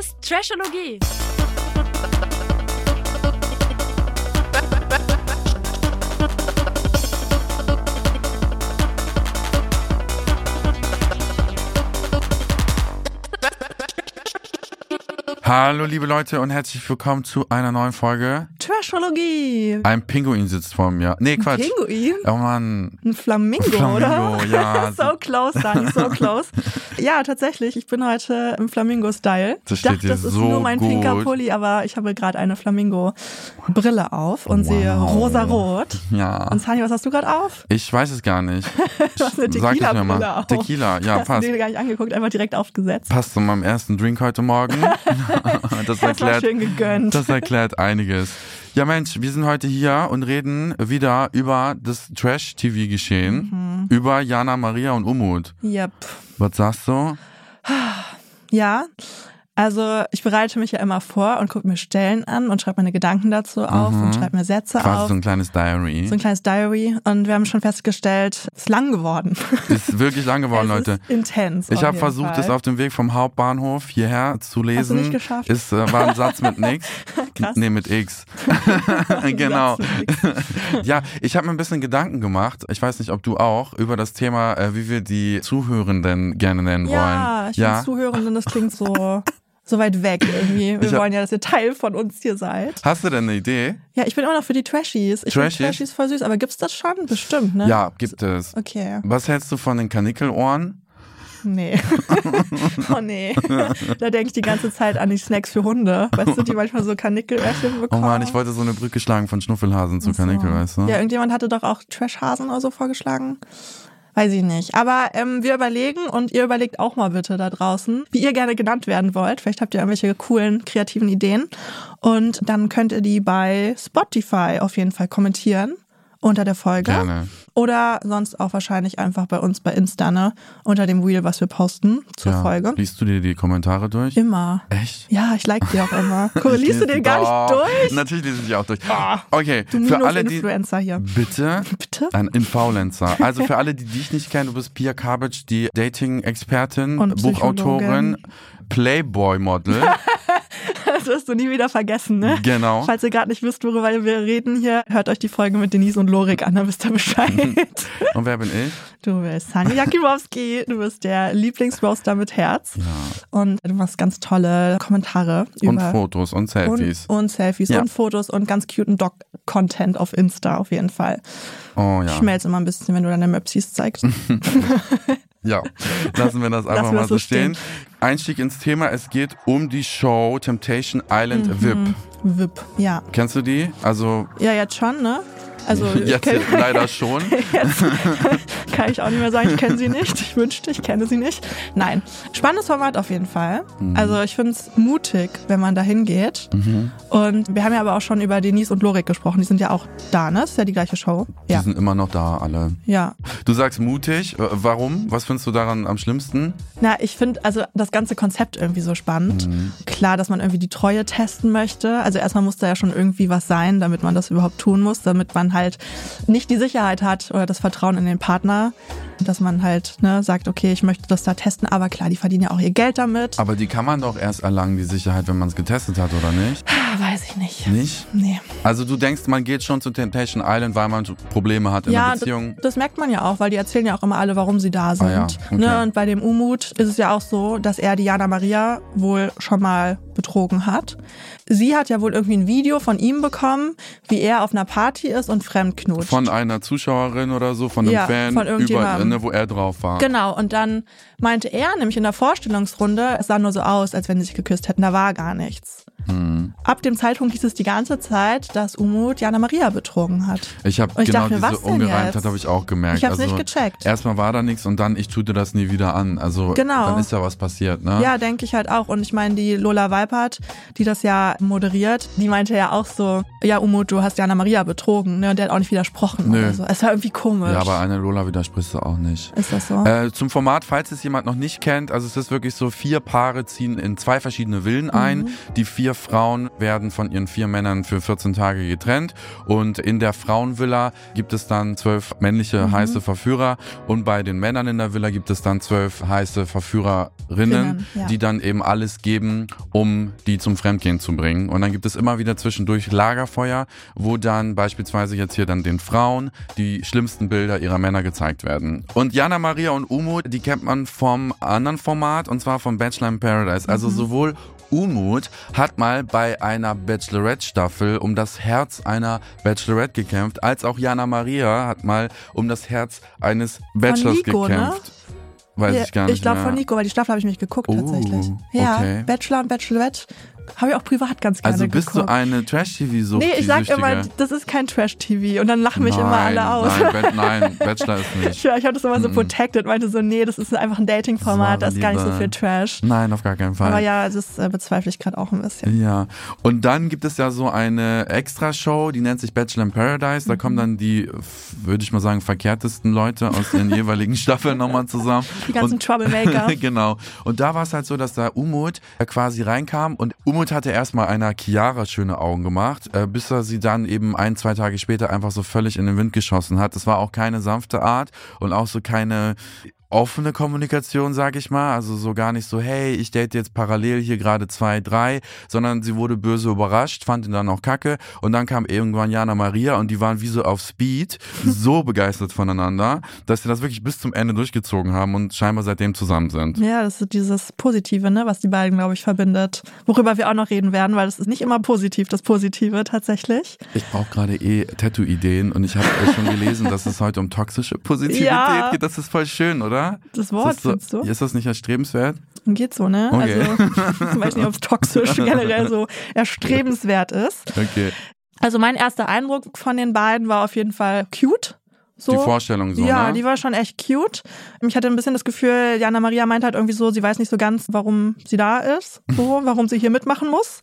Ist Trashologie. Hallo liebe Leute und herzlich willkommen zu einer neuen Folge. Trashologie. Ein Pinguin sitzt vor mir. Nee, Quatsch. Pinguin? Oh Mann. Ein Flamingo, Flamingo, oder? ja. so close, Dani, so close. ja, tatsächlich. Ich bin heute im Flamingo-Style. Das Ich dachte, das ist so nur mein gut. pinker Pulli, aber ich habe gerade eine Flamingo-Brille auf und sehe Wow. rosa-rot. Ja. Und Sani, was hast du gerade auf? Ich weiß es gar nicht. Du hast eine Sag es mir Tequila-Brille mal. auf. Tequila, ja, passt. du dir gar nicht angeguckt, einfach direkt aufgesetzt. Passt zu meinem ersten Drink heute Morgen. das erklärt, schön gegönnt. das erklärt einiges. Ja Mensch, wir sind heute hier und reden wieder über das Trash-TV-Geschehen, Mhm. über Jana, Maria und Umut. Yep. Was sagst du? Ja, also ich bereite mich ja immer vor und gucke mir Stellen an und schreibe meine Gedanken dazu auf und schreibe mir Sätze Mhm. Quasi auf. so ein kleines Diary. So ein kleines Diary und wir haben schon festgestellt, es ist lang geworden. Ist wirklich lang geworden, Leute. Intens. Ich habe versucht, Fall. es auf dem Weg vom Hauptbahnhof hierher zu lesen. Hast du nicht geschafft? Es äh, war ein Satz mit nix. Krass. Nee, mit X. genau. Ja, ich habe mir ein bisschen Gedanken gemacht. Ich weiß nicht, ob du auch, über das Thema, äh, wie wir die Zuhörenden gerne nennen Ja, wollen. ich ja. Zuhörenden, das klingt so, so weit weg irgendwie. Wir hab- wollen ja, dass ihr Teil von uns hier seid. Hast du denn eine Idee? Ja, ich bin immer noch für die Trashies. Ich Trashies? finde Trashies voll süß, aber gibt's das schon? Bestimmt, ne? Ja, gibt es. Okay. Was hältst du von den Kanickelohren? Nee. oh nee. Da denke ich die ganze Zeit an die Snacks für Hunde. Weißt du, die manchmal so Kanickelöhrchen Oh bekommen. Mann, ich wollte so eine Brücke schlagen von Schnuffelhasen zu so. Kanickel, weißt du? Ja, irgendjemand hatte doch auch Trashhasen oder so vorgeschlagen. Weiß ich nicht. Aber ähm, wir überlegen und ihr überlegt auch mal bitte da draußen, wie ihr gerne genannt werden wollt. Vielleicht habt ihr irgendwelche coolen, kreativen Ideen. Und dann könnt ihr die bei Spotify auf jeden Fall kommentieren unter der Folge. Gerne. Oder sonst auch wahrscheinlich einfach bei uns bei Insta, ne? Unter dem Reel, was wir posten zur ja. Folge. Liest du dir die Kommentare durch? Immer. Echt? Ja, ich like die auch immer. Ich liest du den gar nicht durch? Natürlich lese ich die auch durch. Ah, Okay, Du für alle, die. Influencer hier. Bitte? Bitte? Ein Influencer. Also für alle, die dich nicht kennen, du bist Pia Kabic, die Dating-Expertin, Buchautorin, Playboy-Model. Das wirst du nie wieder vergessen, ne? Genau. Falls ihr gerade nicht wisst, worüber wir reden hier, hört euch die Folge mit Denise und Lorik an, dann wisst ihr Bescheid. Und wer bin ich? du bist Sani Jakimowski, du bist der Lieblingsroaster mit Herz. Ja. Und du machst ganz tolle Kommentare Und Fotos und Selfies. Und, und Selfies Ja. und Fotos und ganz cuten Doc-Content auf Insta auf jeden Fall. oh ja. Schmelzt immer ein bisschen, wenn du deine Möpsis zeigst. Ja, lassen wir das einfach Lassen mal so stehen. stehen. Einstieg ins Thema, es geht um die Show Temptation Island Mhm. VIP. Wip, ja. Kennst du die? Also Ja, jetzt schon, ne? Also jetzt kenn- leider schon. Jetzt kann ich auch nicht mehr sagen, ich kenne sie nicht. Ich wünschte, ich kenne sie nicht. Nein. Spannendes Format auf jeden Fall. Mhm. Also ich finde es mutig, wenn man da hingeht. Und wir haben ja aber auch schon über Denise und Lorik gesprochen. Die sind ja auch da, ne? Das ist ja die gleiche Show. Die Ja. sind immer noch da, alle. Ja. Du sagst mutig. Warum? Was findest du daran am schlimmsten? Na, ich finde also das ganze Konzept irgendwie so spannend. Mhm. Klar, dass man irgendwie die Treue testen möchte. Also erstmal muss da ja schon irgendwie was sein, damit man das überhaupt tun muss, damit man halt nicht die Sicherheit hat oder das Vertrauen in den Partner, dass man halt ne, sagt, okay, ich möchte das da testen. Aber klar, die verdienen ja auch ihr Geld damit. Aber die kann man doch erst erlangen, die Sicherheit, wenn man es getestet hat, oder nicht? Ah, weiß ich nicht. Nicht? Nee. Also du denkst, man geht schon zu Temptation Island, weil man Probleme hat in Ja, der das, Beziehung? das merkt man ja auch, weil die erzählen ja auch immer alle, warum sie da sind. Ah ja, okay. ne? Und bei dem Umut ist es ja auch so, dass er Diana Maria wohl schon mal betrogen hat. Sie hat ja wohl irgendwie ein Video von ihm bekommen, wie er auf einer Party ist und fremd knutscht. Von einer Zuschauerin oder so, von einem Ja, Fan, von über, ne, wo er drauf war. Genau, und dann meinte er nämlich in der Vorstellungsrunde, es sah nur so aus, als wenn sie sich geküsst hätten, da war gar nichts. Hm. Ab dem Zeitpunkt hieß es die ganze Zeit, dass Umut Jana Maria betrogen hat. Ich habe genau dachte diese Ungereimtheit habe ich auch gemerkt. Ich hab's also, nicht gecheckt. Erstmal war da nichts und dann ich tue dir das nie wieder an. Also Genau. dann ist ja was passiert, ne? Ja, denke ich halt auch. Und ich meine, die Lola Weipert, die das ja moderiert, die meinte ja auch so, ja, Umut, du hast Jana Maria betrogen. Ne? Und der hat auch nicht widersprochen Nö. so. Es war irgendwie komisch. Ja, aber eine Lola widersprichst du auch nicht. ist das so? Äh, zum Format, falls es jemand noch nicht kennt, also es ist wirklich so, vier Paare ziehen in zwei verschiedene Villen ein. Die vier Frauen werden von ihren vier Männern für 14 Tage getrennt und in der Frauenvilla gibt es dann zwölf männliche heiße Verführer und bei den Männern in der Villa gibt es dann zwölf heiße Verführerinnen, Rinnen, ja. die dann eben alles geben, um die zum Fremdgehen zu bringen. Und dann gibt es immer wieder zwischendurch Lagerfeuer, wo dann beispielsweise jetzt hier dann den Frauen die schlimmsten Bilder ihrer Männer gezeigt werden. Und Jana Maria und Umut, die kennt man vom anderen Format und zwar vom Bachelor in Paradise. Also sowohl Umut hat mal bei einer Bachelorette-Staffel um das Herz einer Bachelorette gekämpft, als auch Jana Maria hat mal um das Herz eines Bachelors Nico, ne? gekämpft. Weiß Ja, ich gar nicht Ich glaube von Nico, weil die Staffel habe ich mich geguckt Oh, tatsächlich. Ja, okay. Bachelor und Bachelorette habe ich auch privat ganz gerne Also bist geguckt. du eine Trash-TV-Sucht? Nee, ich sag immer, das ist kein Trash-TV und dann lachen mich immer alle aus. Nein, nein, Bachelor ist Ich, nicht. ich habe das immer so Mhm. protected, meinte so, nee, das ist einfach ein Dating-Format, da ist gar nicht so viel Trash. Nein, auf gar keinen Fall. Aber ja, das äh, bezweifle ich gerade auch ein bisschen. Ja, und dann gibt es ja so eine Extra-Show, die nennt sich Bachelor in Paradise. Da Mhm. kommen dann die, würde ich mal sagen, verkehrtesten Leute aus den jeweiligen Staffeln nochmal zusammen. Die ganzen und, Troublemaker. genau. Und da war es halt so, dass da Umut äh, quasi reinkam und Umut hatte erstmal einer Chiara schöne Augen gemacht, äh, bis er sie dann eben ein, zwei Tage später einfach so völlig in den Wind geschossen hat. Das war auch keine sanfte Art und auch so keine offene Kommunikation, sag ich mal. Also so gar nicht so, hey, ich date jetzt parallel hier gerade zwei, drei, sondern sie wurde böse überrascht, fand ihn dann auch kacke und dann kam irgendwann Jana Maria und die waren wie so auf Speed, so begeistert voneinander, dass sie das wirklich bis zum Ende durchgezogen haben und scheinbar seitdem zusammen sind. Ja, das ist dieses Positive, ne, was die beiden, glaube ich, verbindet. Worüber wir auch noch reden werden, weil das ist nicht immer positiv, das Positive tatsächlich. Ich brauche gerade eh Tattoo-Ideen und ich habe schon gelesen, dass es heute um toxische Positivität Ja. geht. Das ist voll schön, oder? Das Wort, ist das findest so, du? Ist das nicht erstrebenswert? Geht so, ne? Okay. Also, ich weiß nicht, ob es toxisch generell so erstrebenswert ist. Okay. Also mein erster Eindruck von den beiden war auf jeden Fall cute. So. Die Vorstellung so, ja, ne? die war schon echt cute. Ich hatte ein bisschen das Gefühl, Jana Maria meint halt irgendwie so, sie weiß nicht so ganz, warum sie da ist, so, warum sie hier mitmachen muss.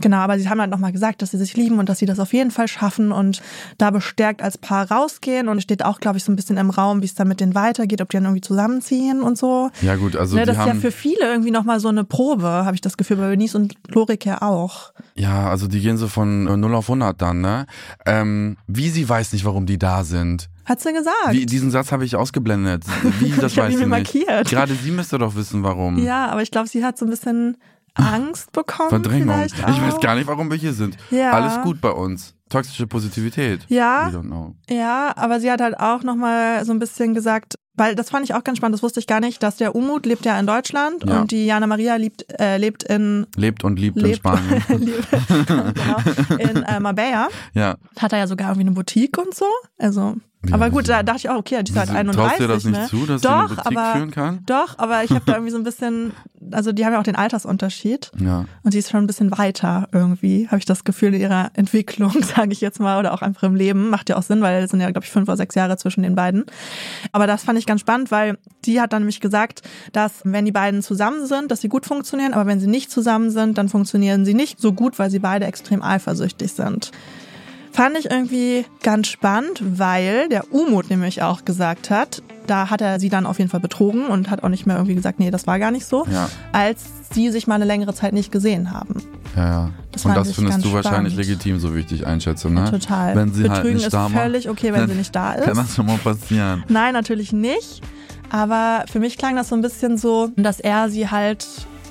Genau, aber sie haben halt nochmal gesagt, dass sie sich lieben und dass sie das auf jeden Fall schaffen und da bestärkt als Paar rausgehen und es steht auch, glaube ich, so ein bisschen im Raum, wie es dann mit denen weitergeht, ob die dann irgendwie zusammenziehen und so. ja gut, also ne, das ist ja für viele irgendwie nochmal so eine Probe, habe ich das Gefühl, bei Benice und Lorik ja auch. Ja, also die gehen so von äh, 0 auf 100 dann, ne? Ähm, wie sie weiß nicht, warum die da sind. Hat sie gesagt. Wie, diesen Satz habe ich ausgeblendet. Wie, das Ich weiß mir nicht. markiert. Gerade sie müsste doch wissen, warum. Ja, aber ich glaube, sie hat so ein bisschen Angst bekommen. Verdrängung. Ich weiß gar nicht, warum wir hier sind. Ja. Alles gut bei uns. Toxische Positivität. Ja. Don't know. Ja, aber sie hat halt auch nochmal so ein bisschen gesagt, weil das fand ich auch ganz spannend, das wusste ich gar nicht, dass der Umut lebt ja in Deutschland Ja. und die Jana Maria lebt, äh, lebt in Lebt und liebt in lebt, Spanien. lebt- genau, in äh, Marbella. ja. Hat er ja sogar irgendwie eine Boutique und so. Also, Ja, aber gut, da dachte ich auch, okay, die ist halt Wieso- 31. Traust dir das nicht ne? zu, dass sie Doch, eine Boutique aber, führen kann? Doch, aber ich habe da irgendwie so ein bisschen, also die haben ja auch den Altersunterschied. Ja. Und sie ist schon ein bisschen weiter irgendwie, habe ich das Gefühl, in ihrer Entwicklung, sage ich jetzt mal, oder auch einfach im Leben. Macht ja auch Sinn, weil es sind ja, glaube ich, fünf oder sechs Jahre zwischen den beiden. Aber das fand ich ganz spannend, weil die hat dann nämlich gesagt, dass wenn die beiden zusammen sind, dass sie gut funktionieren, aber wenn sie nicht zusammen sind, dann funktionieren sie nicht so gut, weil sie beide extrem eifersüchtig sind. Fand ich irgendwie ganz spannend, weil der Umut nämlich auch gesagt hat, da hat er sie dann auf jeden Fall betrogen und hat auch nicht mehr irgendwie gesagt, nee, das war gar nicht so, Ja. als sie sich mal eine längere Zeit nicht gesehen haben. Ja, ja. Das und das findest du wahrscheinlich spannend. legitim, so wie ich dich einschätze, ne? Total. Wenn sie halt Betrügen nicht ist da völlig okay, wenn sie nicht da ist. Kann das schon mal passieren. Nein, natürlich nicht. Aber für mich klang das so ein bisschen so, dass er sie halt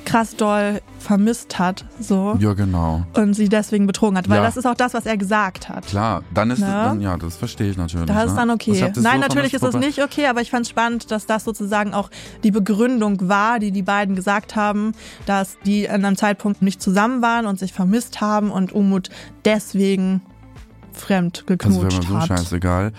krass doll vermisst hat, so. Ja, genau. Und sie deswegen betrogen hat. Weil Ja. das ist auch das, was er gesagt hat. Klar, dann ist Ne? es dann, ja, das verstehe ich natürlich. Da ist ne? dann Ich okay. das Nein, so natürlich ist das Gruppe- nicht okay, aber ich fand es spannend, dass das sozusagen auch die Begründung war, die die beiden gesagt haben, dass die an einem Zeitpunkt nicht zusammen waren und sich vermisst haben und Umut deswegen fremd Das wäre geknutscht mir so hat. scheißegal,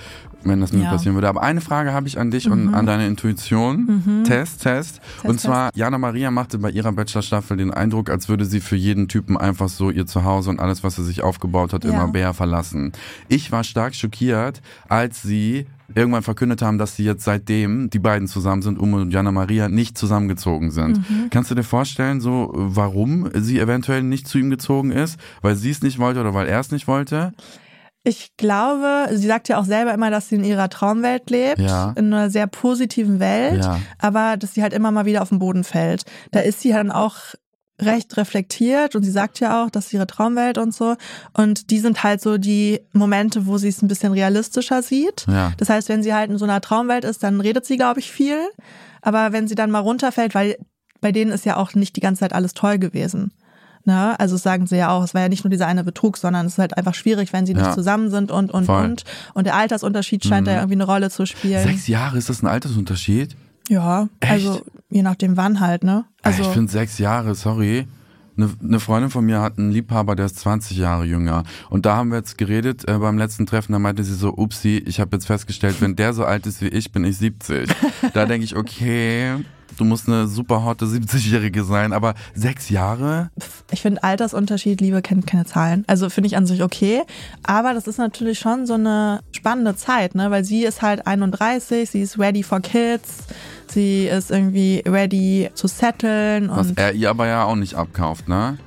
wenn das mir Ja. passieren würde. Aber eine Frage habe ich an dich und an deine Intuition. Test, Test. Und Test, zwar, Jana Maria machte bei ihrer Bachelor-Staffel den Eindruck, als würde sie für jeden Typen einfach so ihr Zuhause und alles, was sie sich aufgebaut hat, Ja. immer Bär verlassen. Ich war stark schockiert, als sie irgendwann verkündet haben, dass sie jetzt seitdem die beiden zusammen sind, Umo und Jana Maria, nicht zusammengezogen sind. Kannst du dir vorstellen, so warum sie eventuell nicht zu ihm gezogen ist? Weil sie es nicht wollte oder weil er es nicht wollte? Ich glaube, sie sagt ja auch selber immer, dass sie in ihrer Traumwelt lebt, Ja. in einer sehr positiven Welt, Ja. aber dass sie halt immer mal wieder auf den Boden fällt. Da ist sie dann auch recht reflektiert und sie sagt ja auch, dass ihre Traumwelt und so. Und die sind halt so die Momente, wo sie es ein bisschen realistischer sieht. Ja. Das heißt, wenn sie halt in so einer Traumwelt ist, dann redet sie, glaube ich, viel. Aber wenn sie dann mal runterfällt, weil bei denen ist ja auch nicht die ganze Zeit alles toll gewesen. Ne? Also sagen sie ja auch, es war ja nicht nur dieser eine Betrug, sondern es ist halt einfach schwierig, wenn sie Ja. nicht zusammen sind und, und, Voll. und. Und der Altersunterschied scheint da ja irgendwie eine Rolle zu spielen. Sechs Jahre, ist das ein Altersunterschied? Ja, also je nachdem wann halt, ne? Also ich finde sechs Jahre, sorry. Eine, eine Freundin von mir hat einen Liebhaber, der ist 20 Jahre jünger. Und da haben wir jetzt geredet äh, beim letzten Treffen, da meinte sie so, upsi, ich habe jetzt festgestellt, wenn der so alt ist wie ich, bin ich 70. da denke ich, okay, du musst eine super hotte 70-Jährige sein, aber sechs Jahre? ich finde Altersunterschied, Liebe kennt keine Zahlen. Also finde ich an sich okay. Aber das ist natürlich schon so eine spannende Zeit, ne? Weil sie ist halt 31, sie ist ready for kids, sie ist irgendwie ready zu setteln Was er ihr aber ja auch nicht abkauft, ne?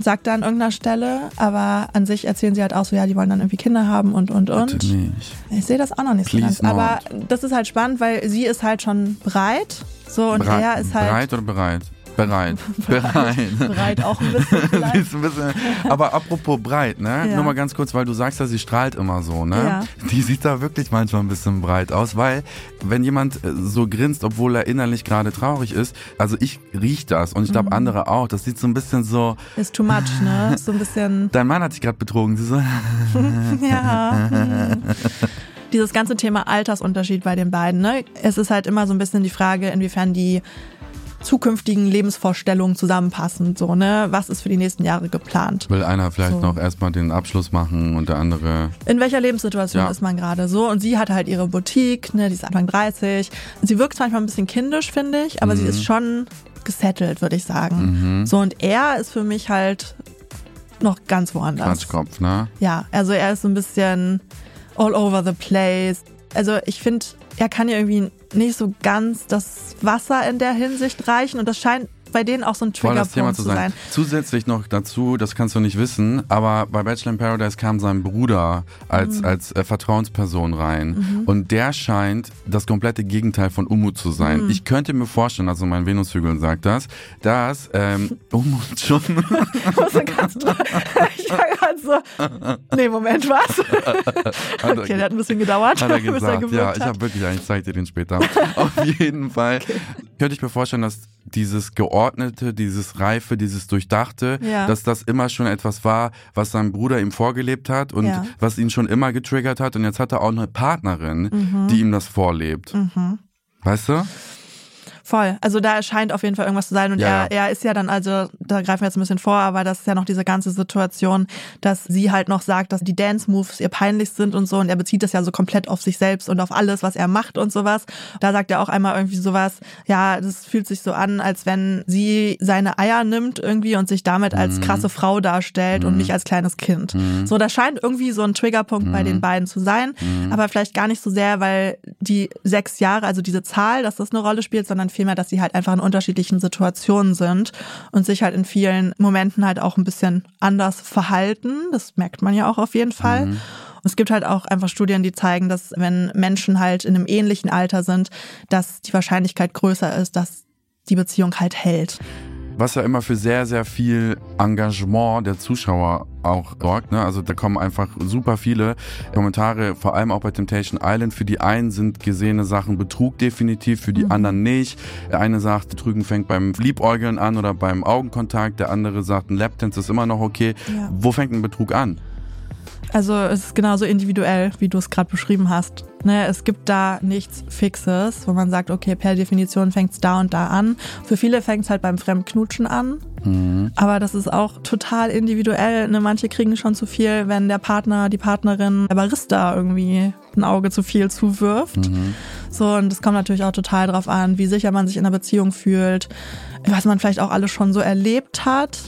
sagt da an irgendeiner Stelle. Aber an sich erzählen sie halt auch so, ja, die wollen dann irgendwie Kinder haben und und und. Bitte nicht. Ich sehe das auch noch nicht so Please ganz. Aber das ist halt spannend, weil sie ist halt schon breit. So und Bereit- er ist halt Bereit oder bereit? Bereit. Bereit. bereit auch ein bisschen ein bisschen, aber apropos breit, ne? Ja. Nur mal ganz kurz, weil du sagst ja, sie strahlt immer so, ne? Ja. Die sieht da wirklich manchmal ein bisschen breit aus, weil wenn jemand äh, so grinst, obwohl er innerlich gerade traurig ist, also ich riech das und ich Mhm. glaube andere auch, das sieht so ein bisschen so, Ist too much, ne? So ein bisschen dein Mann hat dich gerade betrogen, sie so, Ja. Dieses ganze Thema Altersunterschied bei den beiden, ne? Es ist halt immer so ein bisschen die Frage, inwiefern die zukünftigen Lebensvorstellungen zusammenpassen, so, ne? Was ist für die nächsten Jahre geplant? will einer vielleicht So. noch erstmal den Abschluss machen und der andere, In welcher Lebenssituation Ja. ist man gerade so? Und sie hat halt ihre Boutique, ne? Die ist Anfang 30. Sie wirkt manchmal ein bisschen kindisch, finde ich, aber sie Mhm. ist schon gesettelt, würde ich sagen. So, und er ist für mich halt noch ganz woanders. Quatschkopf, ne? Ja, also er ist so ein bisschen all over the place. Also ich finde, er kann ja irgendwie nicht so ganz das Wasser in der Hinsicht reichen und das scheint bei denen auch so ein das Thema Triggerpunkt zu zu sein. sein. Zusätzlich noch dazu, das kannst du nicht wissen, aber bei Bachelor in Paradise kam sein Bruder Mhm. als, als äh, Vertrauensperson rein. Und der scheint das komplette Gegenteil von Umut zu sein. Mhm. Ich könnte mir vorstellen, also mein Venushügel sagt das, dass ähm, Umut schon... Ich war gerade so, nee, Moment, was? Okay, der hat ein bisschen gedauert, Hat er gesagt, ja, ich habe wirklich, ich zeig dir den später. Auf jeden Fall könnte ich mir vorstellen, dass dieses Geordnete, dieses Reife, dieses Durchdachte, Ja. dass das immer schon etwas war, was sein Bruder ihm vorgelebt hat und Ja. was ihn schon immer getriggert hat. Und jetzt hat er auch eine Partnerin, Mhm. die ihm das vorlebt. Weißt du? Voll. Also da scheint auf jeden Fall irgendwas zu sein. Und Ja, er, er ist ja dann, also da greifen wir jetzt ein bisschen vor, aber das ist ja noch diese ganze Situation, dass sie halt noch sagt, dass die Dance-Moves ihr peinlich sind und so. Und er bezieht das ja so komplett auf sich selbst und auf alles, was er macht und sowas. Da sagt er auch einmal irgendwie sowas, ja, das fühlt sich so an, als wenn sie seine Eier nimmt irgendwie und sich damit Mhm. als krasse Frau darstellt und nicht als kleines Kind. So, da scheint irgendwie so ein Triggerpunkt bei Mhm. den beiden zu sein. Aber vielleicht gar nicht so sehr, weil die sechs Jahre, also diese Zahl, dass das eine Rolle spielt, sondern vielmehr, dass sie halt einfach in unterschiedlichen Situationen sind und sich halt in vielen Momenten halt auch ein bisschen anders verhalten. Das merkt man ja auch auf jeden Fall. Und es gibt halt auch einfach Studien, die zeigen, dass wenn Menschen halt in einem ähnlichen Alter sind, dass die Wahrscheinlichkeit größer ist, dass die Beziehung halt hält. Was ja immer für sehr, sehr viel Engagement der Zuschauer auch sorgt. Ne? Also da kommen einfach super viele Kommentare, vor allem auch bei Temptation Island. Für die einen sind gesehene Sachen Betrug definitiv, für die Mhm. anderen nicht. Der eine sagt, Betrügen fängt beim Liebäugeln an oder beim Augenkontakt. Der andere sagt, ein Lapdance ist immer noch okay. Ja. Wo fängt ein Betrug an? Also es ist genauso individuell, wie du es gerade beschrieben hast. Ne, es gibt da nichts Fixes, wo man sagt, okay, per Definition fängt es da und da an. Für viele fängt es halt beim Fremdknutschen an. Mhm. Aber das ist auch total individuell. Ne? Manche kriegen schon zu viel, wenn der Partner, die Partnerin, der Barista irgendwie ein Auge zu viel zuwirft. Mhm. So, und es kommt natürlich auch total drauf an, wie sicher man sich in einer Beziehung fühlt, was man vielleicht auch alles schon so erlebt hat.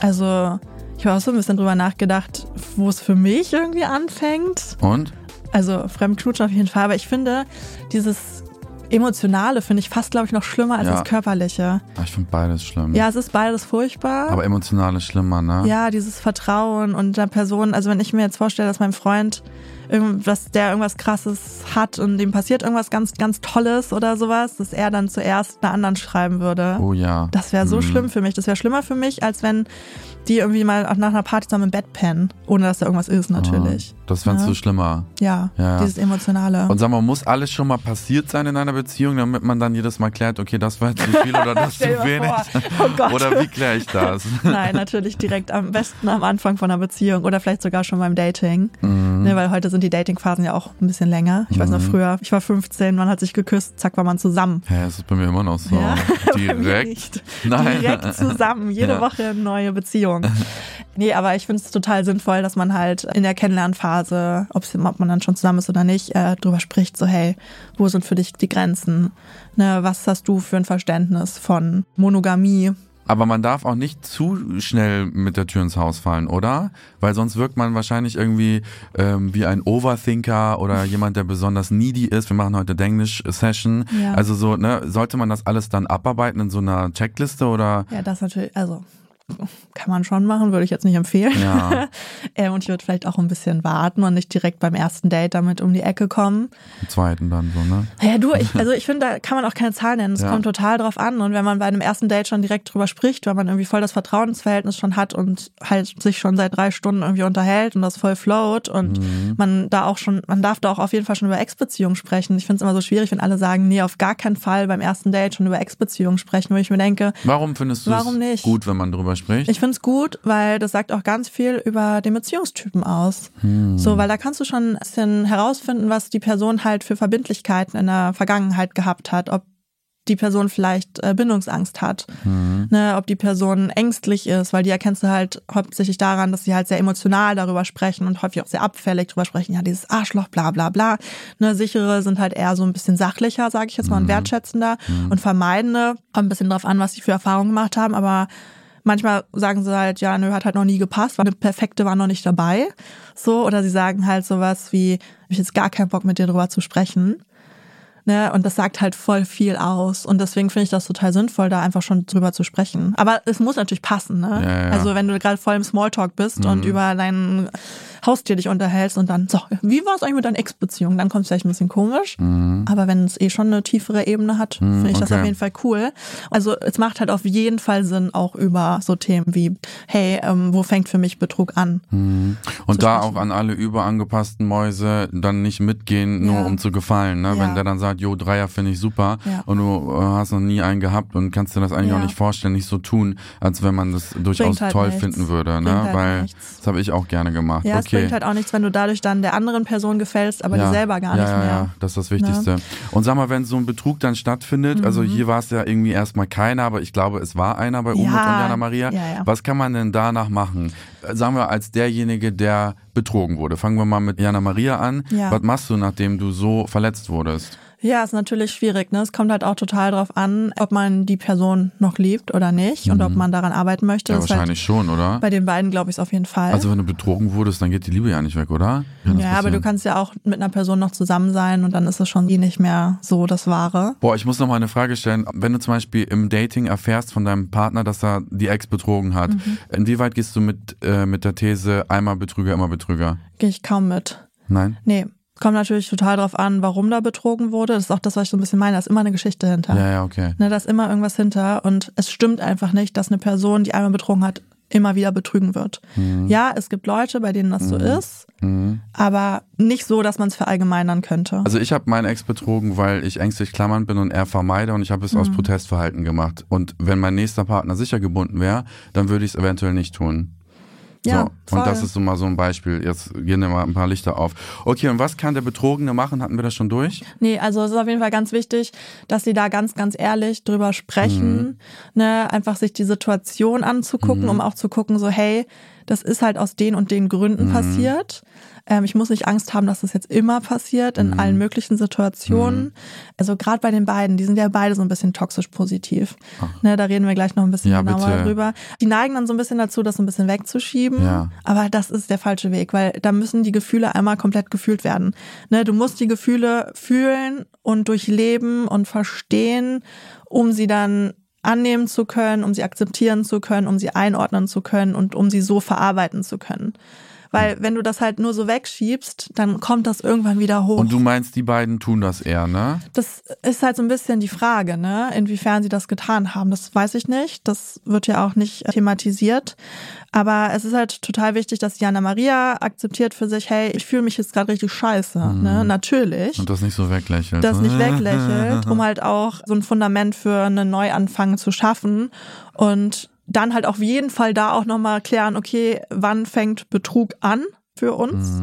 Also, ich habe auch so ein bisschen drüber nachgedacht, wo es für mich irgendwie anfängt. Und? Also Fremdknutschen auf jeden Fall, aber ich finde, dieses Emotionale finde ich fast, glaube ich, noch schlimmer als Ja. das Körperliche. Ah, Ich finde beides schlimm. Ja, es ist beides furchtbar. Aber emotional ist schlimmer, ne? Ja, dieses Vertrauen und der Person, also wenn ich mir jetzt vorstelle, dass mein Freund irgendwas, der irgendwas krasses hat und dem passiert irgendwas ganz, ganz Tolles oder sowas, dass er dann zuerst einer anderen schreiben würde. Oh ja. Das wäre so Mhm. schlimm für mich. Das wäre schlimmer für mich, als wenn die irgendwie mal nach einer Party zusammen im Bett pennen, ohne dass da irgendwas ist, natürlich. Ah, das fändest Ja. du schlimmer. Ja, Ja. dieses Emotionale. Und sag mal, muss alles schon mal passiert sein in einer Beziehung, damit man dann jedes Mal klärt, okay, das war zu viel oder das zu wenig? Oh Gott. Oder wie kläre ich das? Nein, natürlich direkt am besten am Anfang von einer Beziehung oder vielleicht sogar schon beim Dating. Mhm. Ne, weil heute sind die Datingphasen ja auch ein bisschen länger. Ich weiß noch früher, ich war 15, man hat sich geküsst, zack, war man zusammen. Hä, das ist bei mir immer noch so. Ja, Direkt. Nein. Direkt zusammen, jede Ja. Woche eine neue Beziehung. Nee, aber ich finde es total sinnvoll, dass man halt in der Kennenlernphase, ob man dann schon zusammen ist oder nicht, äh, drüber spricht, so hey, wo sind für dich die Grenzen? Ne, was hast du für ein Verständnis von Monogamie? Aber man darf auch nicht zu schnell mit der Tür ins Haus fallen, oder? Weil sonst wirkt man wahrscheinlich irgendwie ähm, wie ein Overthinker oder jemand, der besonders needy ist. Wir machen heute Denglisch-Session. Ja. Also so, ne, sollte man das alles dann abarbeiten in so einer Checkliste oder? Ja, das natürlich, also kann man schon machen, würde ich jetzt nicht empfehlen. Ja. ähm, und ich würde vielleicht auch ein bisschen warten und nicht direkt beim ersten Date damit um die Ecke kommen. Im zweiten dann so, ne? Ja, du, ich, also ich finde, da kann man auch keine Zahl nennen. Es Ja. kommt total drauf an. Und wenn man bei einem ersten Date schon direkt drüber spricht, weil man irgendwie voll das Vertrauensverhältnis schon hat und halt sich schon seit drei Stunden irgendwie unterhält und das voll float und Mhm. man da auch schon, man darf da auch auf jeden Fall schon über Ex-Beziehungen sprechen. Ich finde es immer so schwierig, wenn alle sagen, nee, auf gar keinen Fall beim ersten Date schon über Ex-Beziehungen sprechen, wo ich mir denke, Warum findest du es nicht? gut, wenn man drüber spricht? ich finde es gut, weil das sagt auch ganz viel über den Beziehungstypen aus. So, weil da kannst du schon ein bisschen herausfinden, was die Person halt für Verbindlichkeiten in der Vergangenheit gehabt hat, ob die Person vielleicht äh, Bindungsangst hat, ne, ob die Person ängstlich ist, weil die erkennst du halt hauptsächlich daran, dass sie halt sehr emotional darüber sprechen und häufig auch sehr abfällig darüber sprechen, ja, dieses Arschloch, bla bla bla. Ne, sichere sind halt eher so ein bisschen sachlicher, sage ich jetzt mal, und wertschätzender und vermeidende, kommt ein bisschen drauf an, was sie für Erfahrungen gemacht haben, aber Manchmal sagen sie halt, ja, nö, hat halt noch nie gepasst, war eine perfekte war noch nicht dabei. So, oder sie sagen halt sowas wie, hab ich jetzt gar keinen Bock mit dir drüber zu sprechen. Ne, und das sagt halt voll viel aus. Und deswegen finde ich das total sinnvoll, da einfach schon drüber zu sprechen. Aber es muss natürlich passen, ne? Ja, ja. Also wenn du gerade voll im Smalltalk bist und über dein Haustier dich unterhältst und dann, so, wie war es eigentlich mit deiner Ex-Beziehung? Dann kommt es vielleicht ein bisschen komisch. Aber wenn es eh schon eine tiefere Ebene hat, finde ich das okay. auf jeden Fall cool. Also es macht halt auf jeden Fall Sinn, auch über so Themen wie, hey, ähm, wo fängt für mich Betrug an? Und da sprechen. auch an alle überangepassten Mäuse dann nicht mitgehen, nur Ja. um zu gefallen. Ne? Ja. Wenn der dann sagt, jo, Dreier finde ich super Ja. und du äh, hast noch nie einen gehabt und kannst dir das eigentlich auch nicht vorstellen, nicht so tun, als wenn man das durchaus halt toll nichts. finden würde. Ne? Halt Weil nichts. das habe ich auch gerne gemacht. Ja, es okay. bringt halt auch nichts, wenn du dadurch dann der anderen Person gefällst, aber dir selber gar ja, nicht ja, mehr. Ja, das ist das Wichtigste. Und sag mal, wenn so ein Betrug dann stattfindet, Mhm. also hier war es ja irgendwie erstmal keiner, aber ich glaube, es war einer bei Umut und Ja, Jana Maria. ja, ja. Was kann man denn danach machen? Sagen wir als derjenige, der betrogen wurde. Fangen wir mal mit Jana Maria an. Ja. Was machst du, nachdem du so verletzt wurdest? Ja, ist natürlich schwierig. Ne? Es kommt halt auch total drauf an, ob man die Person noch liebt oder nicht und ob man daran arbeiten möchte. Mhm. Ja, Das halt wahrscheinlich schon, oder? bei den beiden glaube ich es auf jeden Fall. Also wenn du betrogen wurdest, dann geht die Liebe ja nicht weg, oder? Kann ja, aber du kannst ja auch mit einer Person noch zusammen sein und dann ist es schon eh nicht mehr so das Wahre. Boah, ich muss noch mal eine Frage stellen. Wenn du zum Beispiel im Dating erfährst von deinem Partner, dass er die Ex betrogen hat, Mhm. inwieweit gehst du mit, äh, mit der These einmal Betrüger, immer Betrüger? Gehe ich kaum mit. Nein? Nee. Kommt natürlich total drauf an, warum da betrogen wurde. Das ist auch das, was ich so ein bisschen meine. Da ist immer eine Geschichte hinter. Ja, ja, okay. Ne, da ist immer irgendwas hinter und es stimmt einfach nicht, dass eine Person, die einmal betrogen hat, immer wieder betrügen wird. Mhm. Ja, es gibt Leute, bei denen das so ist, aber nicht so, dass man es verallgemeinern könnte. Also ich habe meinen Ex betrogen, weil ich ängstlich klammern bin und er vermeide und ich habe es Mhm. aus Protestverhalten gemacht. Und wenn mein nächster Partner sicher gebunden wäre, dann würde ich es eventuell nicht tun. Ja, so. Und das ist so mal so ein Beispiel. Jetzt gehen wir mal ein paar Lichter auf. Okay, und was kann der Betrogene machen? Hatten wir das schon durch? Nee, also es ist auf jeden Fall ganz wichtig, dass sie da ganz, ganz ehrlich drüber sprechen, ne, einfach sich die Situation anzugucken, um auch zu gucken, so, hey, das ist halt aus den und den Gründen passiert. Ähm, ich muss nicht Angst haben, dass das jetzt immer passiert, in allen möglichen Situationen. Also gerade bei den beiden, die sind ja beide so ein bisschen toxisch positiv. Ne, da reden wir gleich noch ein bisschen Ja, genauer bitte. drüber. Die neigen dann so ein bisschen dazu, das so ein bisschen wegzuschieben. Ja. Aber das ist der falsche Weg, weil da müssen die Gefühle einmal komplett gefühlt werden. Ne, du musst die Gefühle fühlen und durchleben und verstehen, um sie dann annehmen zu können, um sie akzeptieren zu können, um sie einordnen zu können und um sie so verarbeiten zu können. Weil wenn du das halt nur so wegschiebst, dann kommt das irgendwann wieder hoch. Und du meinst, die beiden tun das eher, ne? Das ist halt so ein bisschen die Frage, ne? Inwiefern sie das getan haben, das weiß ich nicht. Das wird ja auch nicht thematisiert. Aber es ist halt total wichtig, dass Jana Maria akzeptiert für sich, hey, ich fühle mich jetzt gerade richtig scheiße. Ne? Natürlich. Und das nicht so weglächelt. Das nicht weglächelt, um halt auch so ein Fundament für einen Neuanfang zu schaffen. Und dann halt auf jeden Fall da auch nochmal klären, okay, wann fängt Betrug an für uns?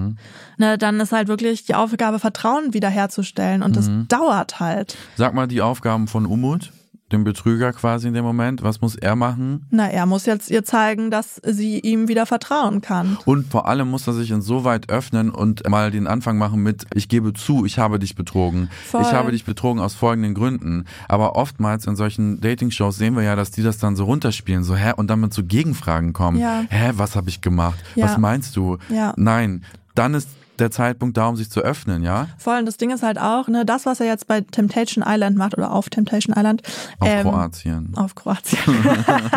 Ne, dann ist halt wirklich die Aufgabe, Vertrauen wiederherzustellen. Und das dauert halt. Sag mal die Aufgaben von Umut, dem Betrüger quasi in dem Moment. Was muss er machen? Na, er muss jetzt ihr zeigen, dass sie ihm wieder vertrauen kann. Und vor allem muss er sich insoweit öffnen und mal den Anfang machen mit, ich gebe zu, ich habe dich betrogen. Voll. Ich habe dich betrogen aus folgenden Gründen. Aber oftmals in solchen Dating-Shows sehen wir ja, dass die das dann so runterspielen, so, hä, und dann mit so Gegenfragen kommen. Ja. Hä, was habe ich gemacht? Ja. Was meinst du? Ja. Nein, dann ist der Zeitpunkt da, um sich zu öffnen, ja? Voll, und das Ding ist halt auch, ne, das, was er jetzt bei Temptation Island macht oder auf Temptation Island. Auf ähm, Kroatien. Auf Kroatien.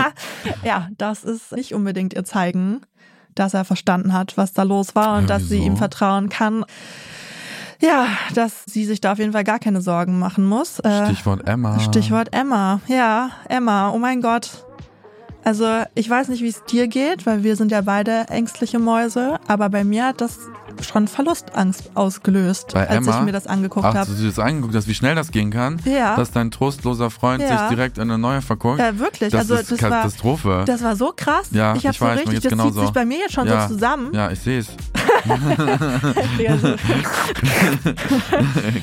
ja, das ist nicht unbedingt ihr Zeigen, dass er verstanden hat, was da los war und Ja, dass sie ihm vertrauen kann. Ja, dass sie sich da auf jeden Fall gar keine Sorgen machen muss. Äh, Stichwort Emma. Stichwort Emma. Ja, Emma. Oh mein Gott. Also ich weiß nicht, wie es dir geht, weil wir sind ja beide ängstliche Mäuse, aber bei mir hat das schon Verlustangst ausgelöst, Bei als Emma? ich mir das angeguckt habe. du dir das angeguckt hast, wie schnell das gehen kann? Ja. Dass dein trostloser Freund Ja. sich direkt in eine neue verguckt? Ja, wirklich. Das also ist das war, Katastrophe. das war so krass. Ja, ich ich so weiß, mir richtig, das zieht genauso. sich bei mir jetzt schon ja. so zusammen. Ja, ich sehe es.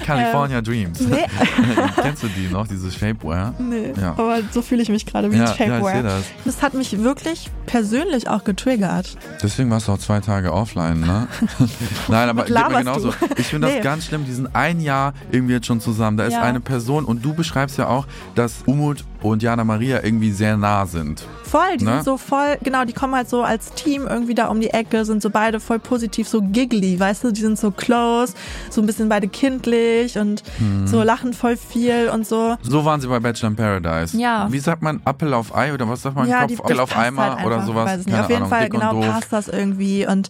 California Dreams. nee, Kennst du die noch, diese Shapewear? nee. Ja. aber so fühle ich mich gerade wie Ja, ja, Shapewear. sehe das. das hat mich wirklich persönlich auch getriggert. Deswegen warst du auch zwei Tage offline, ne? Nein, aber geht mir genauso. du? Ich finde das Nee. ganz schlimm. Die sind ein Jahr irgendwie jetzt schon zusammen. Da ist Ja. eine Person und du beschreibst ja auch, dass Umut und Jana Maria irgendwie sehr nah sind. Voll, die Ne? sind so voll, genau, die kommen halt so als Team irgendwie da um die Ecke, sind so beide voll positiv, so giggly, weißt du, die sind so close, so ein bisschen beide kindlich und Hm. so lachen voll viel und so. So waren sie bei Bachelor in Paradise. Ja. Wie sagt man Apple auf Ei oder was sagt man? ja, Kopf, die Apfel auf Eimer halt oder einfach, sowas? Nicht. Keine Auf jeden Ahnung, Fall genau doof. passt das irgendwie und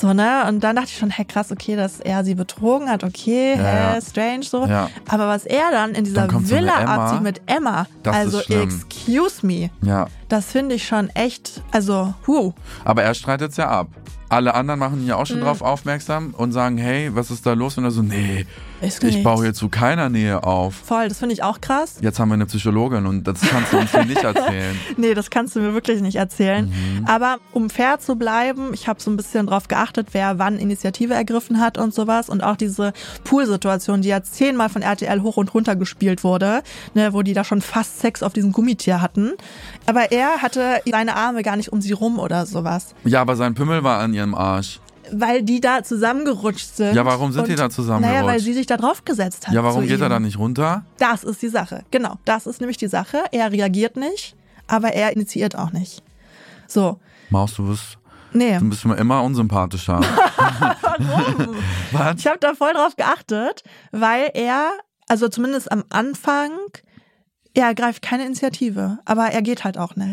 so, ne? Und dann dachte ich schon, hey krass, okay, dass er sie betrogen hat, okay, Ja, hä, ja. strange so. Ja. Aber was er dann in dieser Dann so Villa Emma. abzieht mit Emma, Das also excuse me, Ja, das finde ich schon echt, also, huh. aber er streitet es ja ab. Alle anderen machen ihn ja auch Mhm. schon drauf aufmerksam und sagen, hey, was ist da los? Und er so, nee, ich nichts. baue hier zu keiner Nähe auf. Voll, das finde ich auch krass. Jetzt haben wir eine Psychologin und das kannst du uns hier nicht erzählen. Nee, das kannst du mir wirklich nicht erzählen. Mhm. Aber um fair zu bleiben, ich habe so ein bisschen drauf geachtet, wer wann Initiative ergriffen hat und sowas. Und auch diese Poolsituation, die ja zehnmal von RTL hoch und runter gespielt wurde, ne, wo die da schon fast Sex auf diesem Gummitier hatten. Aber er hatte seine Arme gar nicht um sie rum oder sowas. Ja, aber sein Pimmel war an ihrem Arsch. Weil die da zusammengerutscht sind. Ja, warum sind die Und- da zusammengerutscht? Naja, weil sie sich da drauf gesetzt hat. Ja, warum geht er ihm. da nicht runter? Das ist die Sache. Genau, das ist nämlich die Sache. Er reagiert nicht, aber er initiiert auch nicht. So, Maus, du bist, nee. du bist mir immer unsympathischer. Warum? Was? Ich habe da voll drauf geachtet, weil er, also zumindest am Anfang, er ergreift keine Initiative, aber er geht halt auch nicht.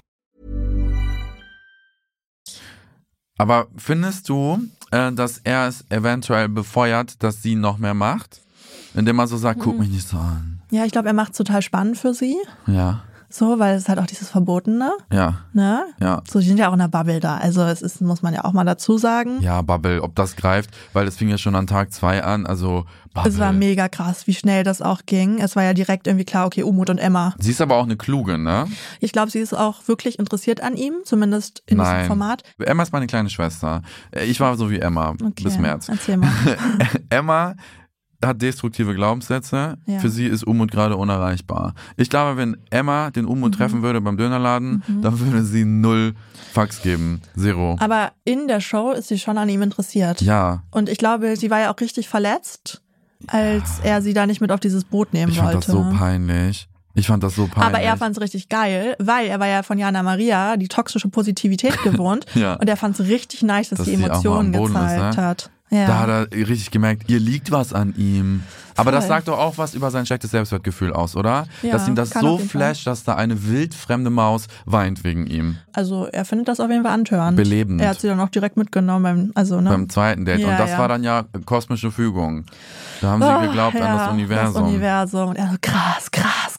Aber findest du, äh, dass er es eventuell befeuert, dass sie noch mehr macht? Indem er so sagt, guck mich nicht so an. Ja, ich glaube, er macht es total spannend für sie. Ja, So, weil es halt auch dieses Verbotene, ja, ne? ja. So, die sind ja auch in der Bubble da. Also es ist, muss man ja auch mal dazu sagen. Ja, Bubble, ob das greift, weil es fing ja schon an Tag zwei an, also Bubble. Es war mega krass, wie schnell das auch ging. Es war ja direkt irgendwie klar, okay, Umut und Emma. Sie ist aber auch eine kluge, ne? Ich glaube, sie ist auch wirklich interessiert an ihm, zumindest in Nein. diesem Format. Emma ist meine kleine Schwester. Äh, Ich war so wie Emma Okay, bis März. Erzähl mal. Emma hat destruktive Glaubenssätze. Ja. Für sie ist Umut gerade unerreichbar. Ich glaube, wenn Emma den Mhm. Umut treffen würde beim Dönerladen, dann würde sie null Fax geben. Zero. Aber in der Show ist sie schon an ihm interessiert. ja. Und ich glaube, sie war ja auch richtig verletzt, als er sie da nicht mit auf dieses Boot nehmen Ich fand wollte. das so peinlich. Ich fand das so peinlich. Aber er fand es richtig geil, weil er war ja von Jana Maria die toxische Positivität gewohnt. Ja. Und er fand es richtig nice, dass, Dass am Emotionen Boden ist, gezeigt ne? hat. Ja. Da hat er richtig gemerkt, ihr liegt was an ihm. Aber das Voll. sagt doch auch was über sein schlechtes Selbstwertgefühl aus, oder? Ja, dass ihm das so flasht, dass da eine wildfremde Maus weint wegen ihm. also er findet das auf jeden Fall antörend. Belebend. Er hat sie dann auch direkt mitgenommen beim, also ne. Beim zweiten Date. Ja, Und das ja. war dann ja kosmische Fügung. Da haben sie Oh, geglaubt ja, an das Universum. Das Universum. Und er so, krass, krass,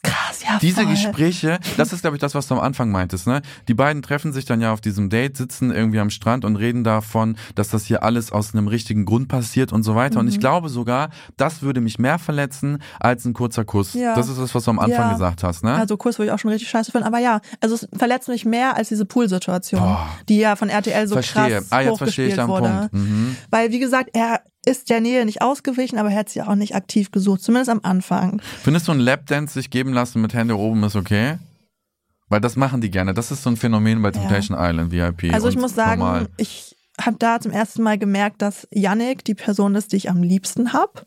ja Diese voll. Gespräche, das ist, glaube ich, das, was du am Anfang meintest, ne? Die beiden treffen sich dann ja auf diesem Date, sitzen irgendwie am Strand und reden davon, dass das hier alles aus einem richtigen Grund passiert und so weiter. Und ich Mhm. glaube sogar, das würde mich mehr verletzen als ein kurzer Kuss. Ja. Das ist das, was du am Anfang Ja. gesagt hast, ne? Also Kurs würde ich auch schon richtig scheiße finden. Aber ja, also es verletzt mich mehr als diese Pool-Situation, die ja von RTL so Verstehe. krass Ah, jetzt verstehe ich deinen wurde. Punkt. Mhm. Weil, wie gesagt, er ist der Nähe nicht ausgewichen, aber er hat sie auch nicht aktiv gesucht, zumindest am Anfang. Findest du ein Lapdance sich geben lassen mit Hände oben ist okay? Weil das machen die gerne. Das ist so ein Phänomen bei Temptation Island VIP. Also ich muss sagen, normal. ich habe da zum ersten Mal gemerkt, dass Yannick die Person ist, die ich am liebsten hab.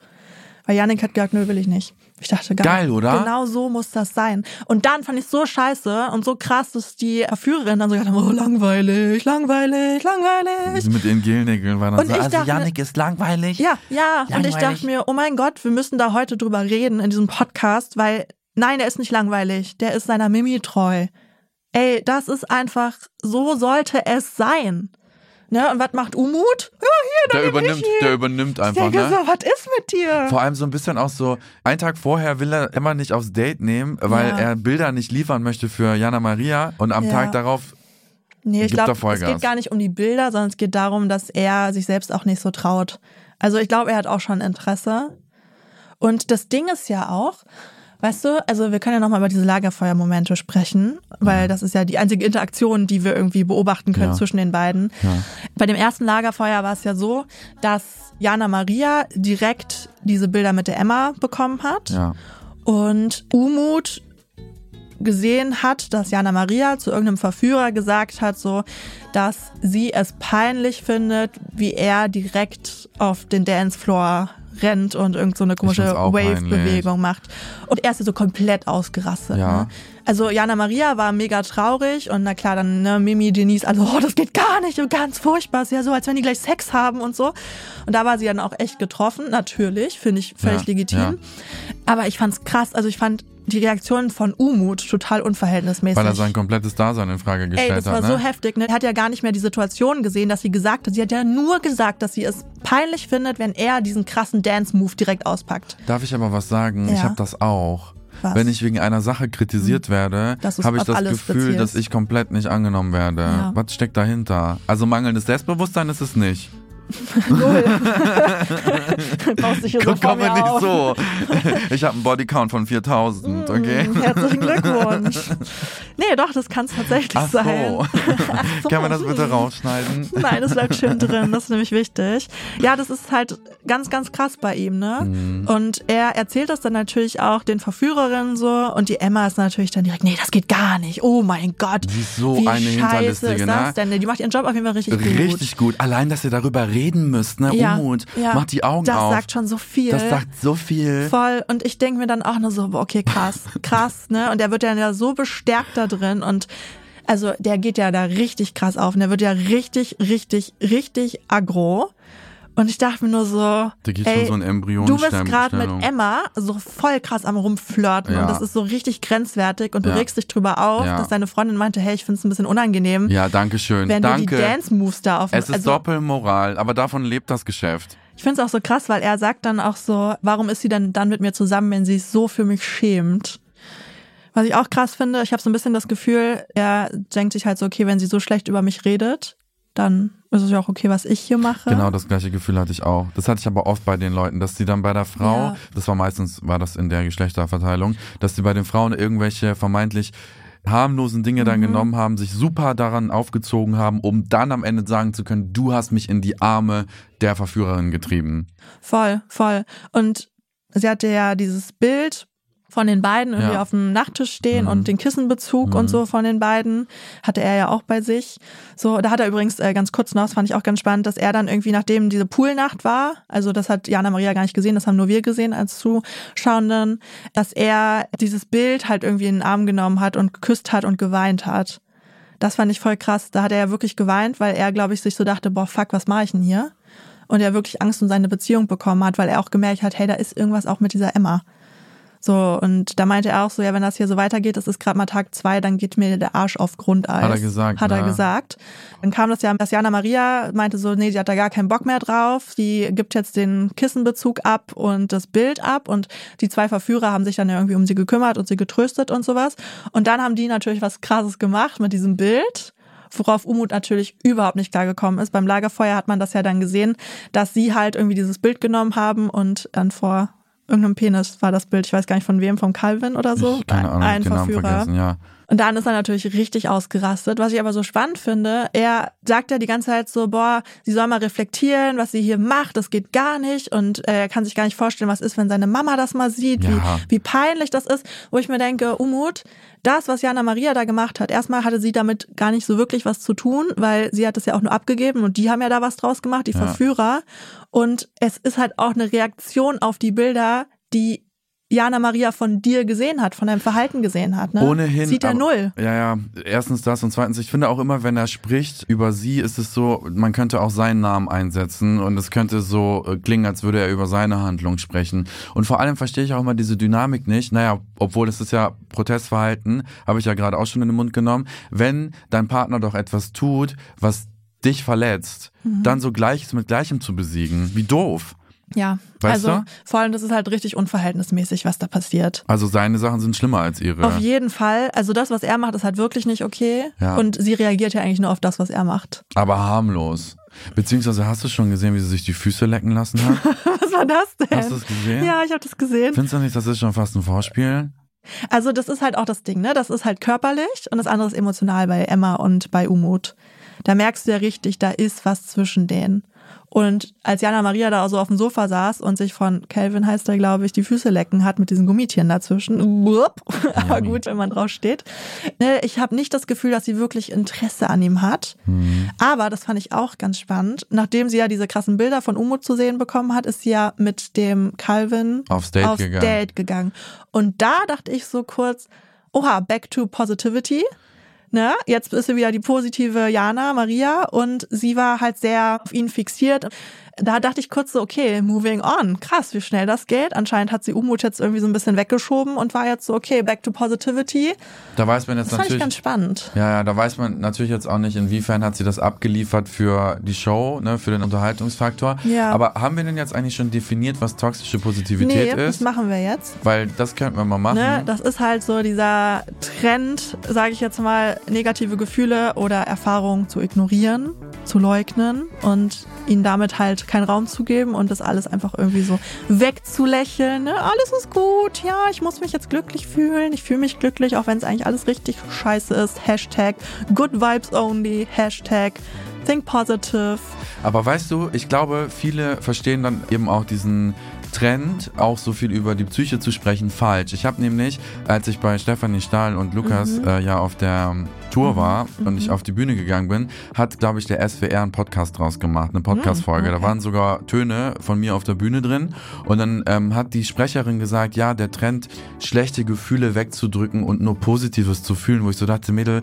Weil Yannick hat gesagt, nö, will ich nicht. Ich dachte, geil, Geil, oder? Genau so muss das sein. Und dann fand ich so scheiße und so krass, dass die Verführerin dann so gesagt haben, oh, langweilig, langweilig, langweilig. Sie mit ihren Gelnägeln waren dann Und so, ich also dachte- Yannick ist langweilig. Ja, ja. Und ich Langweilig. dachte mir, oh mein Gott, wir müssen da heute drüber reden in diesem Podcast, weil nein, der ist nicht langweilig. Der ist seiner Mimi treu. Ey, das ist einfach, so sollte es sein. Ne? Und was macht Umut? Ja, hier, Der dann bin übernimmt, ich hier. der übernimmt Ich einfach, denke ne? so, was ist mit dir? Vor allem so ein bisschen auch so, einen Tag vorher will er Emma nicht aufs Date nehmen, weil Ja. er Bilder nicht liefern möchte für Jana Maria und am Ja. Tag darauf, Nee, ich da glaube, es geht gar nicht um die Bilder, sondern es geht darum, dass er sich selbst auch nicht so traut. Also ich glaube, er hat auch schon Interesse. Und das Ding ist ja auch, weißt du, also wir können ja nochmal über diese Lagerfeuermomente sprechen, weil das ist ja die einzige Interaktion, die wir irgendwie beobachten können Ja. zwischen den beiden. Bei dem ersten Lagerfeuer war es ja so, dass Jana Maria direkt diese Bilder mit der Emma bekommen hat. ja. Und Umut gesehen hat, dass Jana Maria zu irgendeinem Verführer gesagt hat, so, dass sie es peinlich findet, wie er direkt auf den Dancefloor rennt und irgend so eine komische Wave-Bewegung macht. Und er ist ja so komplett ausgerastet. Ja. Ne? Also Jana Maria war mega traurig und na klar, dann ne, Mimi, Denise, also oh, das geht gar nicht und ganz furchtbar, ist ja so, als wenn die gleich Sex haben und so. Und da war sie dann auch echt getroffen, natürlich, finde ich völlig Ja, legitim. ja. Aber ich fand's krass, also ich fand die Reaktion von Umut total unverhältnismäßig. Weil er sein komplettes Dasein in Frage Ey, gestellt das war hat, so ne? heftig. Ne? Er hat ja gar nicht mehr die Situation gesehen, dass sie gesagt hat. Sie hat ja nur gesagt, dass sie es peinlich findet, wenn er diesen krassen Dance-Move direkt auspackt. Darf ich aber was sagen? Ich Ja. habe das auch. Was? Hm. Wenn ich wegen einer Sache kritisiert werde, Dass du's habe ich das Gefühl, beziehst. dass ich komplett nicht angenommen werde. Ja. Was steckt dahinter? Also mangelndes Selbstbewusstsein ist es nicht. Null. Baust dich Guck vor mir nicht auf. so. Ich habe einen Bodycount von 4000, okay? Mm, Herzlichen Glückwunsch. Nee, doch, das kann es tatsächlich Ach so. sein. Ach so. Kann man das bitte rausschneiden? Nein, das bleibt schön drin, das ist nämlich wichtig. Ja, das ist halt ganz, ganz krass bei ihm, ne? Mhm. Und er erzählt das dann natürlich auch den Verführerinnen so und die Emma ist natürlich dann direkt, nee, das geht gar nicht. Oh mein Gott. Die ist so wie eine scheiße ist das ne? denn? Die macht ihren Job auf jeden Fall richtig, gut. Richtig gut. Allein, dass ihr darüber reden müsst, ne? Ja, Umut. ja. Macht die Augen das auf. sagt schon so viel. das sagt so viel. Voll. Und ich denke mir dann auch nur so, okay, krass, krass, ne? Und der wird ja so bestärkt da drin und also der geht ja da richtig krass auf und der wird ja richtig, richtig, richtig aggro. Und ich dachte mir nur so, Da geht ey, schon so ein Embryon. du bist gerade mit Emma so voll krass am rumflirten Ja. und das ist so richtig grenzwertig und du Ja. regst dich drüber auf, Ja. dass deine Freundin meinte, hey, ich find's ein bisschen unangenehm, Ja, danke schön. wenn danke. du die Dance-Moves da auf es ist also, Doppelmoral, aber davon lebt das Geschäft. Ich find's auch so krass, weil er sagt dann auch so, warum ist sie denn dann mit mir zusammen, wenn sie so für mich schämt? Was ich auch krass finde, ich habe so ein bisschen das Gefühl, er denkt sich halt so, okay, wenn sie so schlecht über mich redet, dann ist es ja auch okay, was ich hier mache. Genau das gleiche Gefühl hatte ich auch. Das hatte ich aber oft bei den Leuten, dass die dann bei der Frau, Ja. das war meistens, war das in der Geschlechterverteilung, dass die bei den Frauen irgendwelche vermeintlich harmlosen Dinge dann Mhm. genommen haben, sich super daran aufgezogen haben, um dann am Ende sagen zu können, du hast mich in die Arme der Verführerin getrieben. Voll, voll. Und sie hatte ja dieses Bild von den beiden irgendwie Ja. auf dem Nachttisch stehen Mhm. und den Kissenbezug und so von den beiden hatte er ja auch bei sich. So, da hat er übrigens äh, ganz kurz noch, das fand ich auch ganz spannend, dass er dann irgendwie, nachdem diese Poolnacht war, also das hat Jana Maria gar nicht gesehen, das haben nur wir gesehen als Zuschauenden, dass er dieses Bild halt irgendwie in den Arm genommen hat und geküsst hat und geweint hat. Das fand ich voll krass. Da hat er ja wirklich geweint, weil er, glaube ich, sich so dachte, boah, fuck, was mache ich denn hier? Und er wirklich Angst um seine Beziehung bekommen hat, weil er auch gemerkt hat, hey, da ist irgendwas auch mit dieser Emma. So, und da meinte er auch so, ja, wenn das hier so weitergeht, das ist gerade mal Tag zwei, dann geht mir der Arsch auf Grundeis. Hat er gesagt, Hat er ja. gesagt. Dann kam das ja, dass Jana Maria meinte so, nee, sie hat da gar keinen Bock mehr drauf. Sie gibt jetzt den Kissenbezug ab und das Bild ab und die zwei Verführer haben sich dann ja irgendwie um sie gekümmert und sie getröstet und sowas. Und dann haben die natürlich was krasses gemacht mit diesem Bild worauf Umut natürlich überhaupt nicht klargekommen ist. Beim Lagerfeuer hat man das ja dann gesehen, dass sie halt irgendwie dieses Bild genommen haben und dann vor irgendeinem Penis war das Bild, ich weiß gar nicht von wem, vom Calvin oder so. Ich, keine Ahnung, ein den Namen Verführer. vergessen, ja. Und dann ist er natürlich richtig ausgerastet. Was ich aber so spannend finde, er sagt ja die ganze Zeit so, boah, sie soll mal reflektieren, was sie hier macht, das geht gar nicht. Und äh, er kann sich gar nicht vorstellen, was ist, wenn seine Mama das mal sieht, Ja. wie, wie peinlich das ist. Wo ich mir denke, Umut, das, was Jana Maria da gemacht hat, erstmal hatte sie damit gar nicht so wirklich was zu tun, weil sie hat es ja auch nur abgegeben und die haben ja da was draus gemacht, die Ja. Verführer. Und es ist halt auch eine Reaktion auf die Bilder, die Jana Maria von dir gesehen hat, von deinem Verhalten gesehen hat. Ne? Ohnehin. Sieht er aber- null. Ja, ja. Erstens das und zweitens, ich finde auch immer, wenn er spricht über sie, ist es so, man könnte auch seinen Namen einsetzen und es könnte so äh, klingen, als würde er über seine Handlung sprechen. Und vor allem verstehe ich auch immer diese Dynamik nicht. Naja, obwohl es ist ja Protestverhalten, habe ich ja gerade auch schon in den Mund genommen. Wenn dein Partner doch etwas tut, was dich verletzt, Mhm. dann so Gleiches mit Gleichem zu besiegen. Wie doof. Ja, Weißt also du? vor allem, das ist halt richtig unverhältnismäßig, was da passiert. Also seine Sachen sind schlimmer als ihre. Auf jeden Fall. Also das, was er macht, ist halt wirklich nicht okay. Ja. Und sie reagiert ja eigentlich nur auf das, was er macht. Aber harmlos. Beziehungsweise hast du schon gesehen, wie sie sich die Füße lecken lassen hat? Was war das denn? Hast du es gesehen? Ja, ich habe das gesehen. Findest du nicht, das ist schon fast ein Vorspiel? Also das ist halt auch das Ding, ne? Das ist halt körperlich und das andere ist emotional bei Emma und bei Umut. Da merkst du ja richtig, da ist was zwischen denen. Und als Jana Maria da so auf dem Sofa saß und sich von Calvin heißt er, glaube ich, die Füße lecken hat mit diesen Gummitieren dazwischen. Aber gut, wenn man drauf steht. Ne, Ich habe nicht das Gefühl, dass sie wirklich Interesse an ihm hat. Mhm. Aber das fand ich auch ganz spannend. Nachdem sie ja diese krassen Bilder von Umut zu sehen bekommen hat, ist sie ja mit dem Calvin Aufs Date aufs gegangen. Date gegangen. Und da dachte ich so kurz, oha, back to positivity. Ne? Jetzt ist sie wieder die positive Jana, Maria, und sie war halt sehr auf ihn fixiert. Da dachte ich kurz so, okay, moving on. Krass, wie schnell das geht. Anscheinend hat sie Umut jetzt irgendwie so ein bisschen weggeschoben und war jetzt so, okay, back to positivity. Da weiß man jetzt Das fand ich natürlich. ganz spannend. Ja, ja, da weiß man natürlich jetzt auch nicht, inwiefern hat sie das abgeliefert für die Show, ne, für den Unterhaltungsfaktor. Ja. Aber haben wir denn jetzt eigentlich schon definiert, was toxische Nee, Positivität das ist? machen wir jetzt. Weil das könnten wir mal machen. Ne, das ist halt so dieser Trend, sage ich jetzt mal, negative Gefühle oder Erfahrungen zu ignorieren, zu leugnen und ihnen damit halt keinen Raum zu geben und das alles einfach irgendwie so wegzulächeln. Ne? Alles ist gut, ja, ich muss mich jetzt glücklich fühlen. Ich fühle mich glücklich, auch wenn es eigentlich alles richtig scheiße ist. Hashtag Good Vibes Only, Hashtag Think Positive. Aber weißt du, ich glaube, viele verstehen dann eben auch diesen Trend, auch so viel über die Psyche zu sprechen, falsch. Ich habe nämlich, als ich bei Stefanie Stahl und Lukas äh, ja auf der Tour war und ich auf die Bühne gegangen bin, hat, glaube ich, der SWR einen Podcast draus gemacht, eine Podcast-Folge. Da waren sogar Töne von mir auf der Bühne drin. Und dann ähm, hat die Sprecherin gesagt, ja, der Trend, schlechte Gefühle wegzudrücken und nur Positives zu fühlen, wo ich so dachte, Mädel,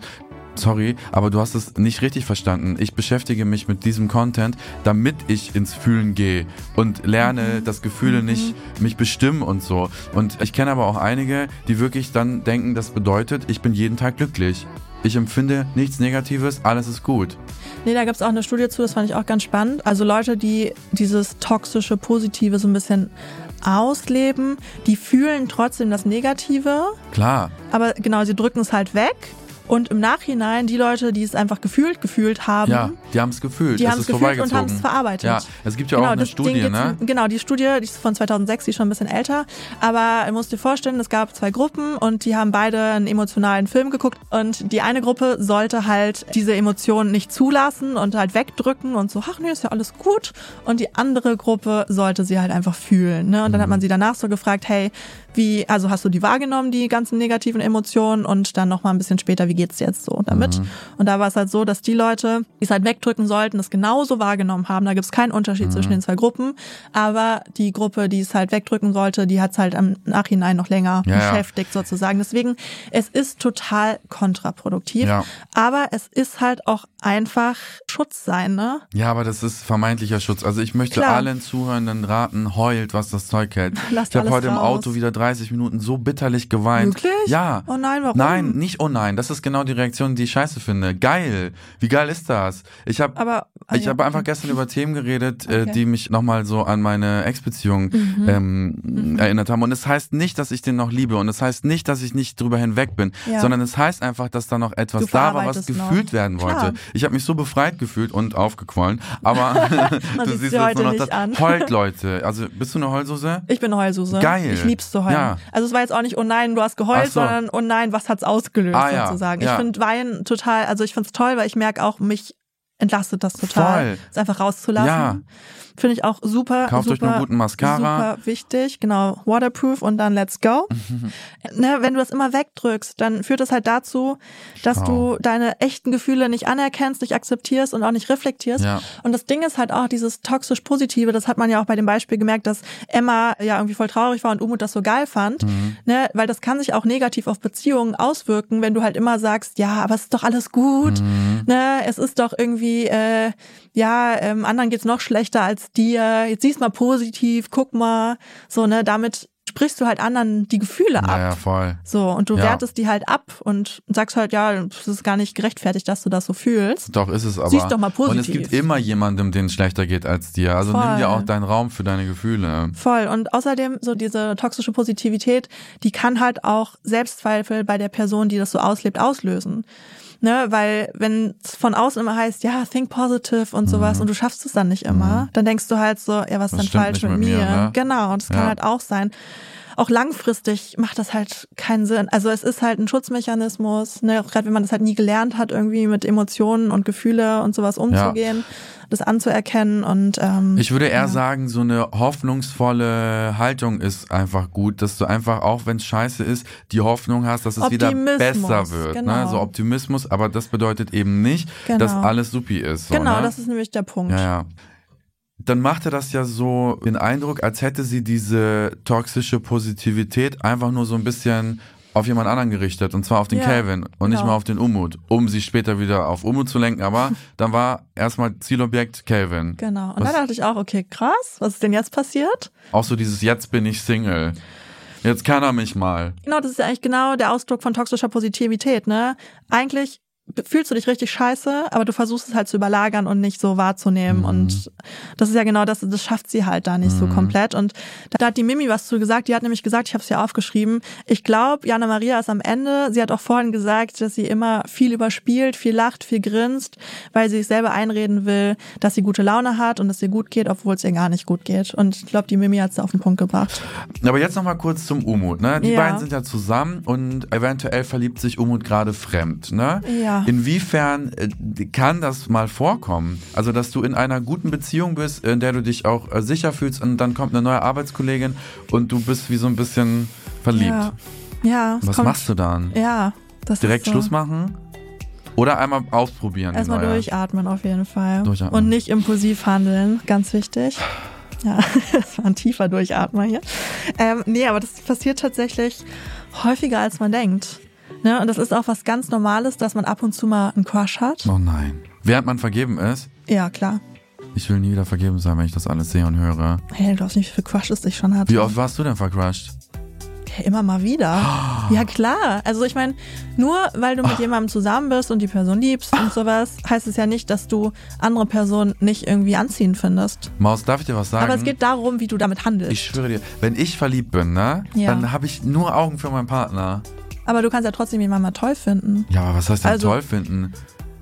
sorry, aber du hast es nicht richtig verstanden. Ich beschäftige mich mit diesem Content, damit ich ins Fühlen gehe und lerne, dass Gefühle Mhm. nicht mich bestimmen und so. Und ich kenne aber auch einige, die wirklich dann denken, das bedeutet, ich bin jeden Tag glücklich. Ich empfinde nichts Negatives, alles ist gut. Nee, da gibt's auch eine Studie zu, das fand ich auch ganz spannend. Also Leute, die dieses toxische, positive so ein bisschen ausleben, die fühlen trotzdem das Negative, Klar. aber genau, sie drücken es halt weg. Und im Nachhinein, die Leute, die es einfach gefühlt gefühlt haben, Ja, die haben es gefühlt. die haben es gefühlt und haben es verarbeitet. Ja, es gibt ja auch eine Studie, ne? Genau, die Studie, die ist von 2006, die ist schon ein bisschen älter. Aber du musst dir vorstellen, es gab zwei Gruppen und die haben beide einen emotionalen Film geguckt. Und die eine Gruppe sollte halt diese Emotionen nicht zulassen und halt wegdrücken und so, ach nee, ist ja alles gut. Und die andere Gruppe sollte sie halt einfach fühlen. Ne? Und dann hat Mhm. man sie danach so gefragt, hey, wie, also hast du die wahrgenommen, die ganzen negativen Emotionen? Und dann nochmal ein bisschen später, wie geht's dir jetzt so damit? Mhm. Und da war es halt so, dass die Leute, die es halt wegdrücken sollten, es genauso wahrgenommen haben. Da gibt's keinen Unterschied Mhm. zwischen den zwei Gruppen. Aber die Gruppe, die es halt wegdrücken sollte, die hat's halt im Nachhinein noch länger Ja, beschäftigt sozusagen. Deswegen, es ist total kontraproduktiv. Ja. Aber es ist halt auch einfach Schutz sein, ne? Ja, aber das ist vermeintlicher Schutz. Also ich möchte Klar. allen Zuhörenden raten, heult, was das Zeug hält. Lasst ich habe heute im raus. Auto wieder 30 Minuten so bitterlich geweint. Wirklich? Ja. Oh nein, warum? Nein, nicht oh nein. Das ist genau die Reaktion, die ich scheiße finde. Geil. Wie geil ist das? Ich habe ah, ich ja, habe einfach gestern über Themen geredet, äh, Okay. Mhm. die mich nochmal so an meine Ex-Beziehung ähm, erinnert haben. Und es heißt nicht, dass ich den noch liebe. Und es heißt nicht, dass ich nicht drüber hinweg bin. Ja. Sondern es heißt einfach, dass da noch etwas da war, was verarbeitest noch. gefühlt werden wollte. Klar. Ich habe mich so befreit gefühlt und aufgequollen. Aber du siehst jetzt nur noch das. an. Heult, Leute. Also bist du eine Heulsuse? Ich bin Heulsuse. Geil. Ich lieb's zu heulen. Ja. Also es war jetzt auch nicht, oh nein, du hast geheult, so. sondern oh nein, was hat's ausgelöst Ah, ja. Sozusagen. Ja. Ich finde Weinen total, also ich find's toll, weil ich merke auch, mich entlastet das total. Voll. Es einfach rauszulassen. Ja. Finde ich auch super. Kauft euch super, einen guten Mascara. Super wichtig, genau. Waterproof und dann let's go. ne, wenn du das immer wegdrückst, dann führt das halt dazu, dass Schau. du deine echten Gefühle nicht anerkennst, nicht akzeptierst und auch nicht reflektierst. Ja. Und das Ding ist halt auch dieses toxisch Positive, das hat man ja auch bei dem Beispiel gemerkt, dass Emma ja irgendwie voll traurig war und Umut das so geil fand, Mhm. ne, weil das kann sich auch negativ auf Beziehungen auswirken, wenn du halt immer sagst, ja, aber es ist doch alles gut, Mhm. ne, es ist doch irgendwie, äh, ja, ähm, anderen geht's noch schlechter als dir, jetzt siehst mal positiv, guck mal, so, ne, damit sprichst du halt anderen die Gefühle ab. Ja, ja, voll. So, und du Ja. wertest die halt ab und sagst halt, ja, es ist gar nicht gerechtfertigt, dass du das so fühlst. Doch, ist es aber. Sieh's doch mal Und es positiv. gibt immer jemandem, den es schlechter geht als dir. Also nimm Voll. dir auch deinen Raum für deine Gefühle. Voll. Und außerdem, so diese toxische Positivität, die kann halt auch Selbstzweifel bei der Person, die das so auslebt, auslösen. Ne, weil wenn es von außen immer heißt, ja, think positive und sowas und du schaffst es dann nicht immer, dann denkst du halt so, ja, was ist denn falsch mit mit mir? mir, ne? Genau, und das kann Ja. halt auch sein. Auch langfristig macht das halt keinen Sinn. Also es ist halt ein Schutzmechanismus, ne, auch gerade wenn man das halt nie gelernt hat, irgendwie mit Emotionen und Gefühle und sowas umzugehen, das anzuerkennen und ähm, Ich würde eher sagen, so eine hoffnungsvolle Haltung ist einfach gut, dass du einfach, auch wenn es scheiße ist, die Hoffnung hast, dass es wieder besser wird. Ne? genau. So Optimismus, aber das bedeutet eben nicht, Genau. dass alles supi ist. So, genau, ne? das ist nämlich der Punkt. Ja, ja. Dann machte das ja so den Eindruck, als hätte sie diese toxische Positivität einfach nur so ein bisschen auf jemand anderen gerichtet, und zwar auf den Ja, Calvin und nicht genau. mal auf den Umut, um sie später wieder auf Umut zu lenken, aber dann war erstmal Zielobjekt Calvin. Genau. Und Was- da dachte ich auch, okay, krass, was ist denn jetzt passiert? Auch so dieses Jetzt bin ich Single. Jetzt kann er mich mal. Genau, das ist ja eigentlich genau der Ausdruck von toxischer Positivität, ne? Eigentlich fühlst du dich richtig scheiße, aber du versuchst es halt zu überlagern und nicht so wahrzunehmen. Mhm. Und das ist ja genau das, das schafft sie halt da nicht so komplett. Und da hat die Mimi was zu gesagt, die hat nämlich gesagt, ich habe es ja aufgeschrieben, ich glaube, Jana Maria ist am Ende, sie hat auch vorhin gesagt, dass sie immer viel überspielt, viel lacht, viel grinst, weil sie sich selber einreden will, dass sie gute Laune hat und es ihr gut geht, obwohl es ihr gar nicht gut geht. Und ich glaube, die Mimi hat es auf den Punkt gebracht. Aber jetzt nochmal kurz zum Umut. Ne? Die Ja. beiden sind ja zusammen und eventuell verliebt sich Umut gerade fremd. Ne? Ja. Inwiefern äh, kann das mal vorkommen? Also, dass du in einer guten Beziehung bist, in der du dich auch äh, sicher fühlst und dann kommt eine neue Arbeitskollegin und du bist wie so ein bisschen verliebt. Ja. Ja. Was kommt- machst du dann? Ja. Das Direkt ist so. Schluss machen? Oder einmal ausprobieren? Erstmal neue? durchatmen auf jeden Fall. Durchatmen. Und nicht impulsiv handeln, ganz wichtig. Ja, das war ein tiefer Durchatmer hier. Ähm, nee, aber das passiert tatsächlich häufiger, als man denkt. Ne? Und das ist auch was ganz Normales, dass man ab und zu mal einen Crush hat. Oh nein. Während man vergeben ist, Ja, klar. ich will nie wieder vergeben sein, wenn ich das alles sehe und höre. Hey, du glaubst nicht, wie viele Crushes ich schon hatte. Wie oft warst du denn vercrushed? Ja, immer mal wieder. Ja, klar. Also ich meine, nur weil du mit jemandem zusammen bist und die Person liebst und sowas, heißt es ja nicht, dass du andere Personen nicht irgendwie anziehen findest. Maus, darf ich dir was sagen? Aber es geht darum, wie du damit handelst. ich schwöre dir, wenn ich verliebt bin, ne, Ja. dann habe ich nur Augen für meinen Partner. Aber du kannst ja trotzdem jemanden mal toll finden. Ja, aber was heißt denn Also- toll finden?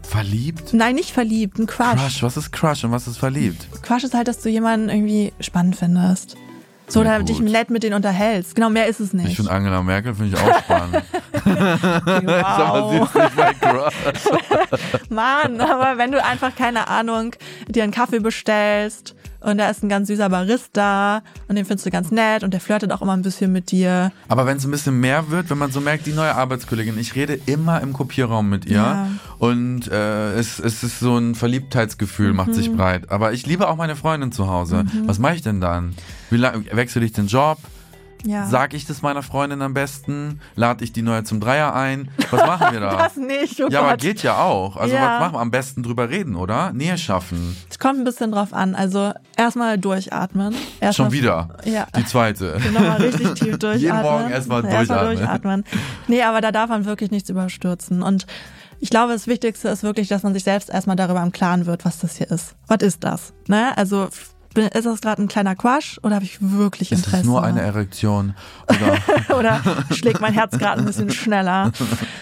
Verliebt? Nein, nicht verliebt, ein Crush. Crush, was ist Crush und was ist verliebt? Quatsch ist halt, dass du jemanden irgendwie spannend findest. So, Na oder dich gut. nett mit denen unterhältst. Genau, mehr ist es nicht. Ich finde Angela Merkel finde ich auch spannend. Wow. ist nicht mein Crush. Mann, aber wenn du einfach, keine Ahnung, dir einen Kaffee bestellst und da ist ein ganz süßer Barista und den findest du ganz nett und der flirtet auch immer ein bisschen mit dir. Aber wenn es ein bisschen mehr wird, wenn man so merkt, die neue Arbeitskollegin, ich rede immer im Kopierraum mit ihr Ja. und äh, es, es ist so ein Verliebtheitsgefühl, macht Mhm. sich breit. Aber ich liebe auch meine Freundin zu Hause. Was mache ich denn dann? Wie lang, wechsle ich den Job? Ja. Sag ich das meiner Freundin am besten? Lade ich die neue zum Dreier ein? Was machen wir da? das nicht, oh ja, aber Gott. geht ja auch. Also Ja. was machen wir? Am besten drüber reden, oder? Nähe schaffen. Es kommt ein bisschen drauf an. Also erstmal durchatmen. Erst Schon mal- wieder. Ja. Die zweite. Nochmal richtig tief durchatmen. Jeden Morgen erstmal durchatmen. durchatmen. Nee, aber da darf man wirklich nichts überstürzen. Und ich glaube, das Wichtigste ist wirklich, dass man sich selbst erstmal darüber im Klaren wird, was das hier ist. Was ist das? Ne? Also ist das gerade ein kleiner Quatsch oder habe ich wirklich Ist Interesse? es nur eine Erektion? Oder oder schlägt mein Herz gerade ein bisschen schneller?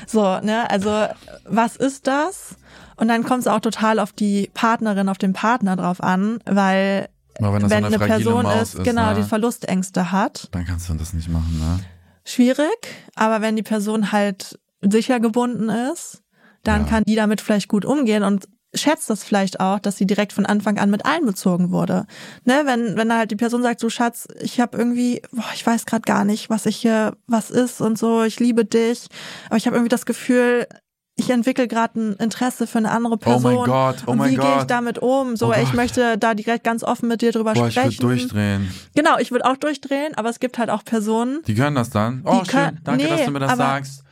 So, ne? Also was ist das? Und dann kommt es auch total auf die Partnerin, auf den Partner drauf an, weil wenn das wenn eine eine Person ist, ist, genau, ne? die Verlustängste hat, dann kannst du das nicht machen, ne? schwierig. Aber wenn die Person halt sicher gebunden ist, dann Ja. kann die damit vielleicht gut umgehen und schätzt das vielleicht auch, dass sie direkt von Anfang an mit einbezogen wurde. Ne, wenn wenn halt die Person sagt, du Schatz, ich habe irgendwie, boah, ich weiß gerade gar nicht, was ich hier, was ist und so, ich liebe dich, aber ich habe irgendwie das Gefühl, ich entwickle gerade ein Interesse für eine andere Oh mein Person. Gott, oh mein wie gehe ich Gott. damit um? So, Oh ich Gott. möchte da direkt ganz offen mit dir drüber Boah, ich würde sprechen. durchdrehen. Genau, ich würde auch durchdrehen, aber es gibt halt auch Personen, Die können das dann. Oh, schön. können- Danke, nee, dass du mir das sagst.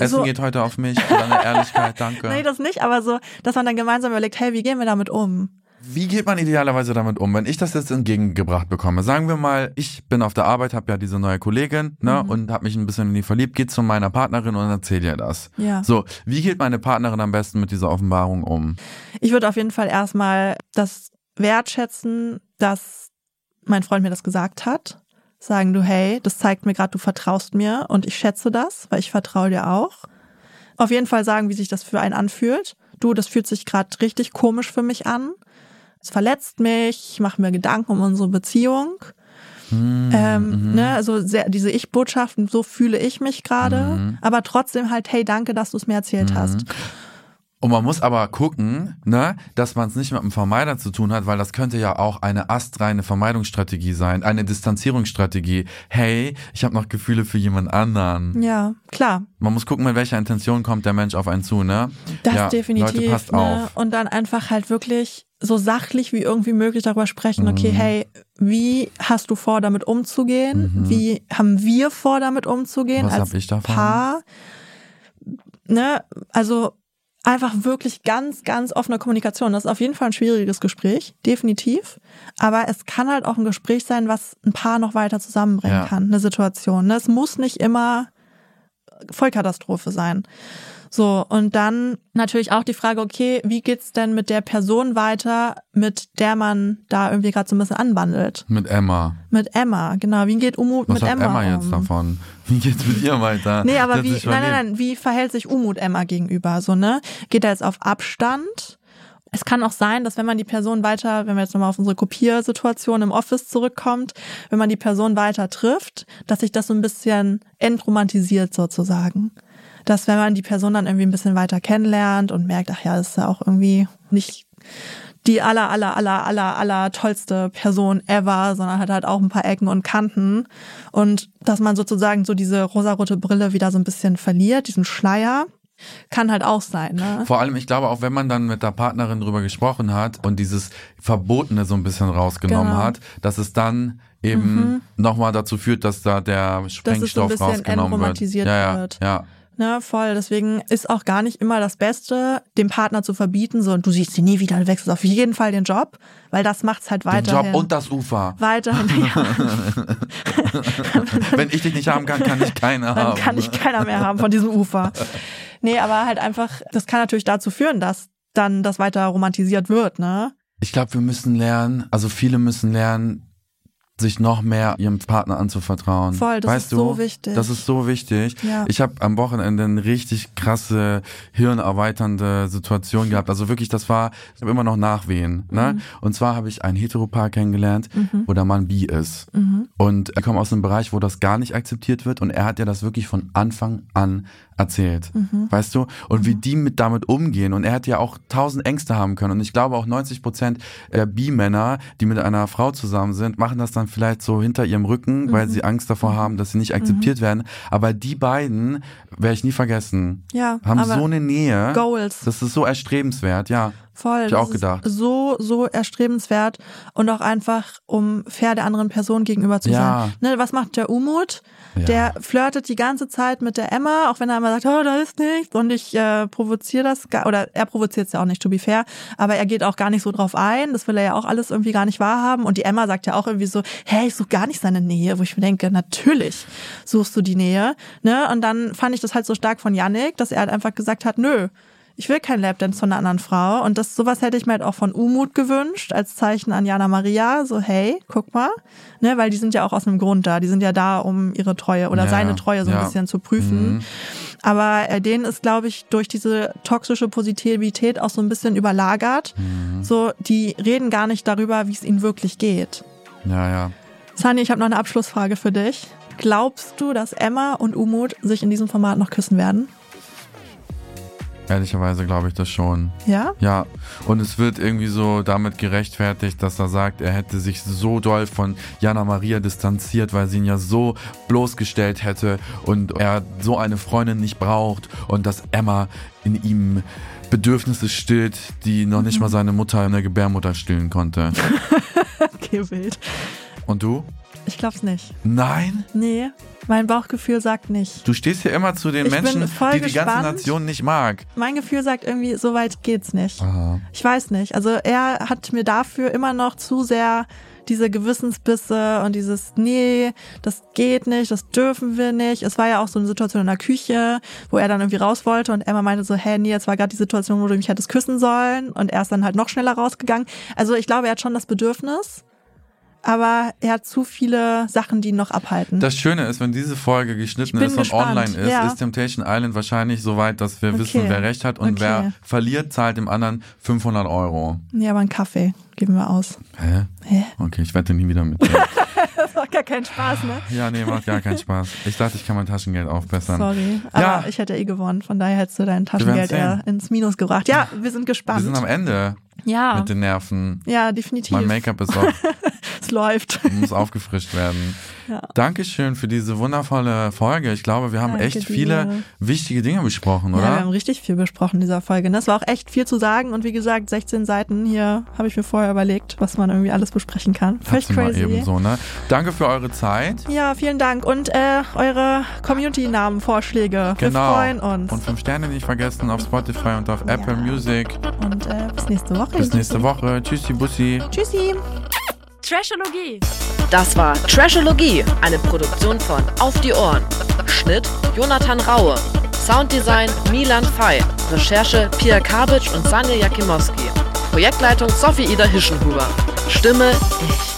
Essen so- geht heute auf mich. Für deine Ehrlichkeit, danke. Nee, das nicht, aber so, dass man dann gemeinsam überlegt, hey, wie gehen wir damit um? Wie geht man idealerweise damit um, wenn ich das jetzt entgegengebracht bekomme? Sagen wir mal, ich bin auf der Arbeit, habe ja diese neue Kollegin ne, Mhm. und habe mich ein bisschen in die verliebt, geht zu meiner Partnerin und erzähle ihr das. Ja. So, wie geht meine Partnerin am besten mit dieser Offenbarung um? Ich würde auf jeden Fall erstmal das wertschätzen, dass mein Freund mir das gesagt hat. Sagen du, hey, das zeigt mir gerade, du vertraust mir und ich schätze das, weil ich vertraue dir auch. Auf jeden Fall sagen, wie sich das für einen anfühlt. Du, das fühlt sich gerade richtig komisch für mich an. Es verletzt mich, ich mache mir Gedanken um unsere Beziehung. ähm, ne, also sehr, diese Ich-Botschaften, so fühle ich mich gerade, aber trotzdem halt, hey, danke, dass du es mir erzählt hast. Und man muss aber gucken, ne, dass man es nicht mit einem Vermeider zu tun hat, weil das könnte ja auch eine astreine Vermeidungsstrategie sein, eine Distanzierungsstrategie. Hey, ich habe noch Gefühle für jemand anderen. Ja, klar. Man muss gucken, mit welcher Intention kommt der Mensch auf einen zu, ne? Das ja, definitiv. Leute, passt ne? auf. Und dann einfach halt wirklich so sachlich wie irgendwie möglich darüber sprechen, okay, Mhm. hey, wie hast du vor, damit umzugehen? Wie haben wir vor, damit umzugehen? Mhm. Was als hab ich davon? Paar. Ne? Also einfach wirklich ganz, ganz offene Kommunikation. Das ist auf jeden Fall ein schwieriges Gespräch, definitiv. Aber es kann halt auch ein Gespräch sein, was ein Paar noch weiter zusammenbringen Ja. kann, eine Situation. Ne? Es muss nicht immer Vollkatastrophe sein. So, und dann natürlich auch die Frage, okay, wie geht's denn mit der Person weiter, mit der man da irgendwie gerade so ein bisschen anbandelt? Mit Emma. Mit Emma, genau. Wie geht Umut Was mit hat Emma, Emma, jetzt um? davon? Wie geht's mit ihr weiter? Nee, aber wie, nein, nein, nein, wie verhält sich Umut Emma gegenüber? So, ne? Geht er jetzt auf Abstand? Es kann auch sein, dass wenn man die Person weiter, wenn wir jetzt nochmal auf unsere Kopiersituation im Office zurückkommt, wenn man die Person weiter trifft, dass sich das so ein bisschen entromantisiert sozusagen. Dass wenn man die Person dann irgendwie ein bisschen weiter kennenlernt und merkt, ach ja, das ist ja auch irgendwie nicht die aller, aller, aller, aller, aller tollste Person ever, sondern hat halt auch ein paar Ecken und Kanten. Und dass man sozusagen so diese rosarote Brille wieder so ein bisschen verliert, diesen Schleier, kann halt auch sein, ne? Vor allem, ich glaube, auch wenn man dann mit der Partnerin drüber gesprochen hat und dieses Verbotene so ein bisschen rausgenommen Genau. hat, dass es dann eben nochmal dazu führt, dass da der Dass es so ein Sprengstoff bisschen rausgenommen wird. Ja, ja, wird. ja. Ne, voll. Deswegen ist auch gar nicht immer das Beste, dem Partner zu verbieten, so, und du siehst sie nie wieder, du wechselst auf jeden Fall den Job, weil das macht's halt Den weiterhin. Job und das Ufer. weiterhin. Ja. Wenn ich dich nicht haben kann, kann ich keiner Dann haben. kann ich keiner mehr haben von diesem Ufer. Nee, aber halt einfach, das kann natürlich dazu führen, dass dann das weiter romantisiert wird, ne? Ich glaube, wir müssen lernen, also viele müssen lernen, sich noch mehr ihrem Partner anzuvertrauen. Voll, das weißt ist du? so wichtig. Das ist so wichtig. Ja. Ich habe am Wochenende eine richtig krasse, hirnerweiternde Situation gehabt. Also wirklich, das war, ich habe immer noch Nachwehen. Ne? Mhm. Und zwar habe ich ein Heteropaar kennengelernt, wo der Mann bi ist. Und er kommt aus einem Bereich, wo das gar nicht akzeptiert wird. Und er hat ja das wirklich von Anfang an erzählt. Mhm. Weißt du? Und wie die mit damit umgehen. Und er hätte ja auch tausend Ängste haben können. Und ich glaube auch 90 Prozent der Bi-Männer, die mit einer Frau zusammen sind, machen das dann vielleicht so hinter ihrem Rücken, weil sie Angst davor haben, dass sie nicht akzeptiert werden. Aber die beiden werde ich nie vergessen. Ja, Haben so eine Nähe. Goals. Das ist so erstrebenswert, ja. Voll. Hab ich auch gedacht. So, so erstrebenswert und auch einfach, um fair der anderen Person gegenüber zu Ja. sein. Ne, was macht der Umut? Der flirtet die ganze Zeit mit der Emma, auch wenn er immer sagt, oh, da ist nichts. Und ich äh, provoziere das, gar, oder er provoziert es ja auch nicht, to be fair, aber er geht auch gar nicht so drauf ein, das will er ja auch alles irgendwie gar nicht wahrhaben. Und die Emma sagt ja auch irgendwie so, hey, ich suche gar nicht seine Nähe, wo ich mir denke, natürlich suchst du die Nähe, ne, und dann fand ich das halt so stark von Yannick, dass er halt einfach gesagt hat, nö, ich will kein Lapdance von einer anderen Frau. Und das sowas hätte ich mir halt auch von Umut gewünscht, als Zeichen an Jana Maria. So, hey, guck mal. Ne, weil die sind ja auch aus einem Grund da. Die sind ja da, um ihre Treue oder Ja, seine Treue so ein ja. bisschen zu prüfen. Mhm. Aber äh, denen ist, glaube ich, durch diese toxische Positivität auch so ein bisschen überlagert. Mhm. So, die reden gar nicht darüber, wie es ihnen wirklich geht. Ja, ja. Sani, ich habe noch eine Abschlussfrage für dich. Glaubst du, dass Emma und Umut sich in diesem Format noch küssen werden? Ehrlicherweise glaube ich das schon. Ja? Ja, und es wird irgendwie so damit gerechtfertigt, dass er sagt, er hätte sich so doll von Jana Maria distanziert, weil sie ihn ja so bloßgestellt hätte und er so eine Freundin nicht braucht und dass Emma in ihm Bedürfnisse stillt, die noch nicht mal seine Mutter in der Gebärmutter stillen konnte. Okay, wild. Und du? Ich glaub's nicht. Nein? Nee, mein Bauchgefühl sagt nicht. Du stehst hier immer zu den Ich Menschen, die die ganze gespannt. Nation nicht mag. Mein Gefühl sagt irgendwie, so weit geht's nicht. Aha. Ich weiß nicht. Also er hat mir dafür immer noch zu sehr diese Gewissensbisse und dieses, nee, das geht nicht, das dürfen wir nicht. Es war ja auch so eine Situation in der Küche, wo er dann irgendwie raus wollte und Emma meinte so, hä, nee, jetzt war gerade die Situation, wo du mich hättest küssen sollen und er ist dann halt noch schneller rausgegangen. Also ich glaube, er hat schon das Bedürfnis, aber er hat zu viele Sachen, die ihn noch abhalten. Das Schöne ist, wenn diese Folge geschnitten ist und gespannt, online ist, ja. ist Temptation Island wahrscheinlich so weit, dass wir Okay. wissen, wer recht hat und Okay. wer verliert, zahlt dem anderen 500 Euro. ja, aber einen Kaffee geben wir aus. Hä? Hä? Okay, ich wette nie wieder mit macht gar keinen Spaß, ne? ja, nee, macht gar keinen Spaß. Ich dachte, ich kann mein Taschengeld aufbessern. Sorry, aber Ja. ich hätte eh gewonnen. Von daher hättest du dein Taschengeld eher ins Minus gebracht. Ja, wir sind Wir gespannt. sind am Ende ja, mit den Nerven. ja, definitiv. Mein Make-up ist auf, es läuft. muss aufgefrischt werden. Ja. Dankeschön für diese wundervolle Folge. Ich glaube, wir haben Danke echt dir. viele wichtige Dinge besprochen, Ja, wir oder? haben richtig viel besprochen in dieser Folge. ne? Es war auch echt viel zu sagen und wie gesagt, 16 Seiten hier habe ich mir vorher überlegt, was man irgendwie alles besprechen kann. Völlig Hat's mal crazy. eben so, ne? Danke für eure Zeit. Ja, vielen Dank und äh, eure Community-Namen-Vorschläge. Genau. Wir freuen uns. Und fünf Sterne nicht vergessen auf Spotify und auf Apple Music. Und äh, bis nächste Woche. Bis nächste Woche. Tschüssi, Bussi. Tschüssi. Trashologie. Das war Trashologie, eine Produktion von Auf die Ohren. Schnitt Jonathan Raue. Sounddesign Milan Fei. Recherche Pia Kabitsch und Sanja Jakimowski. Projektleitung Sophie Ida Hischenhuber. Stimme ich.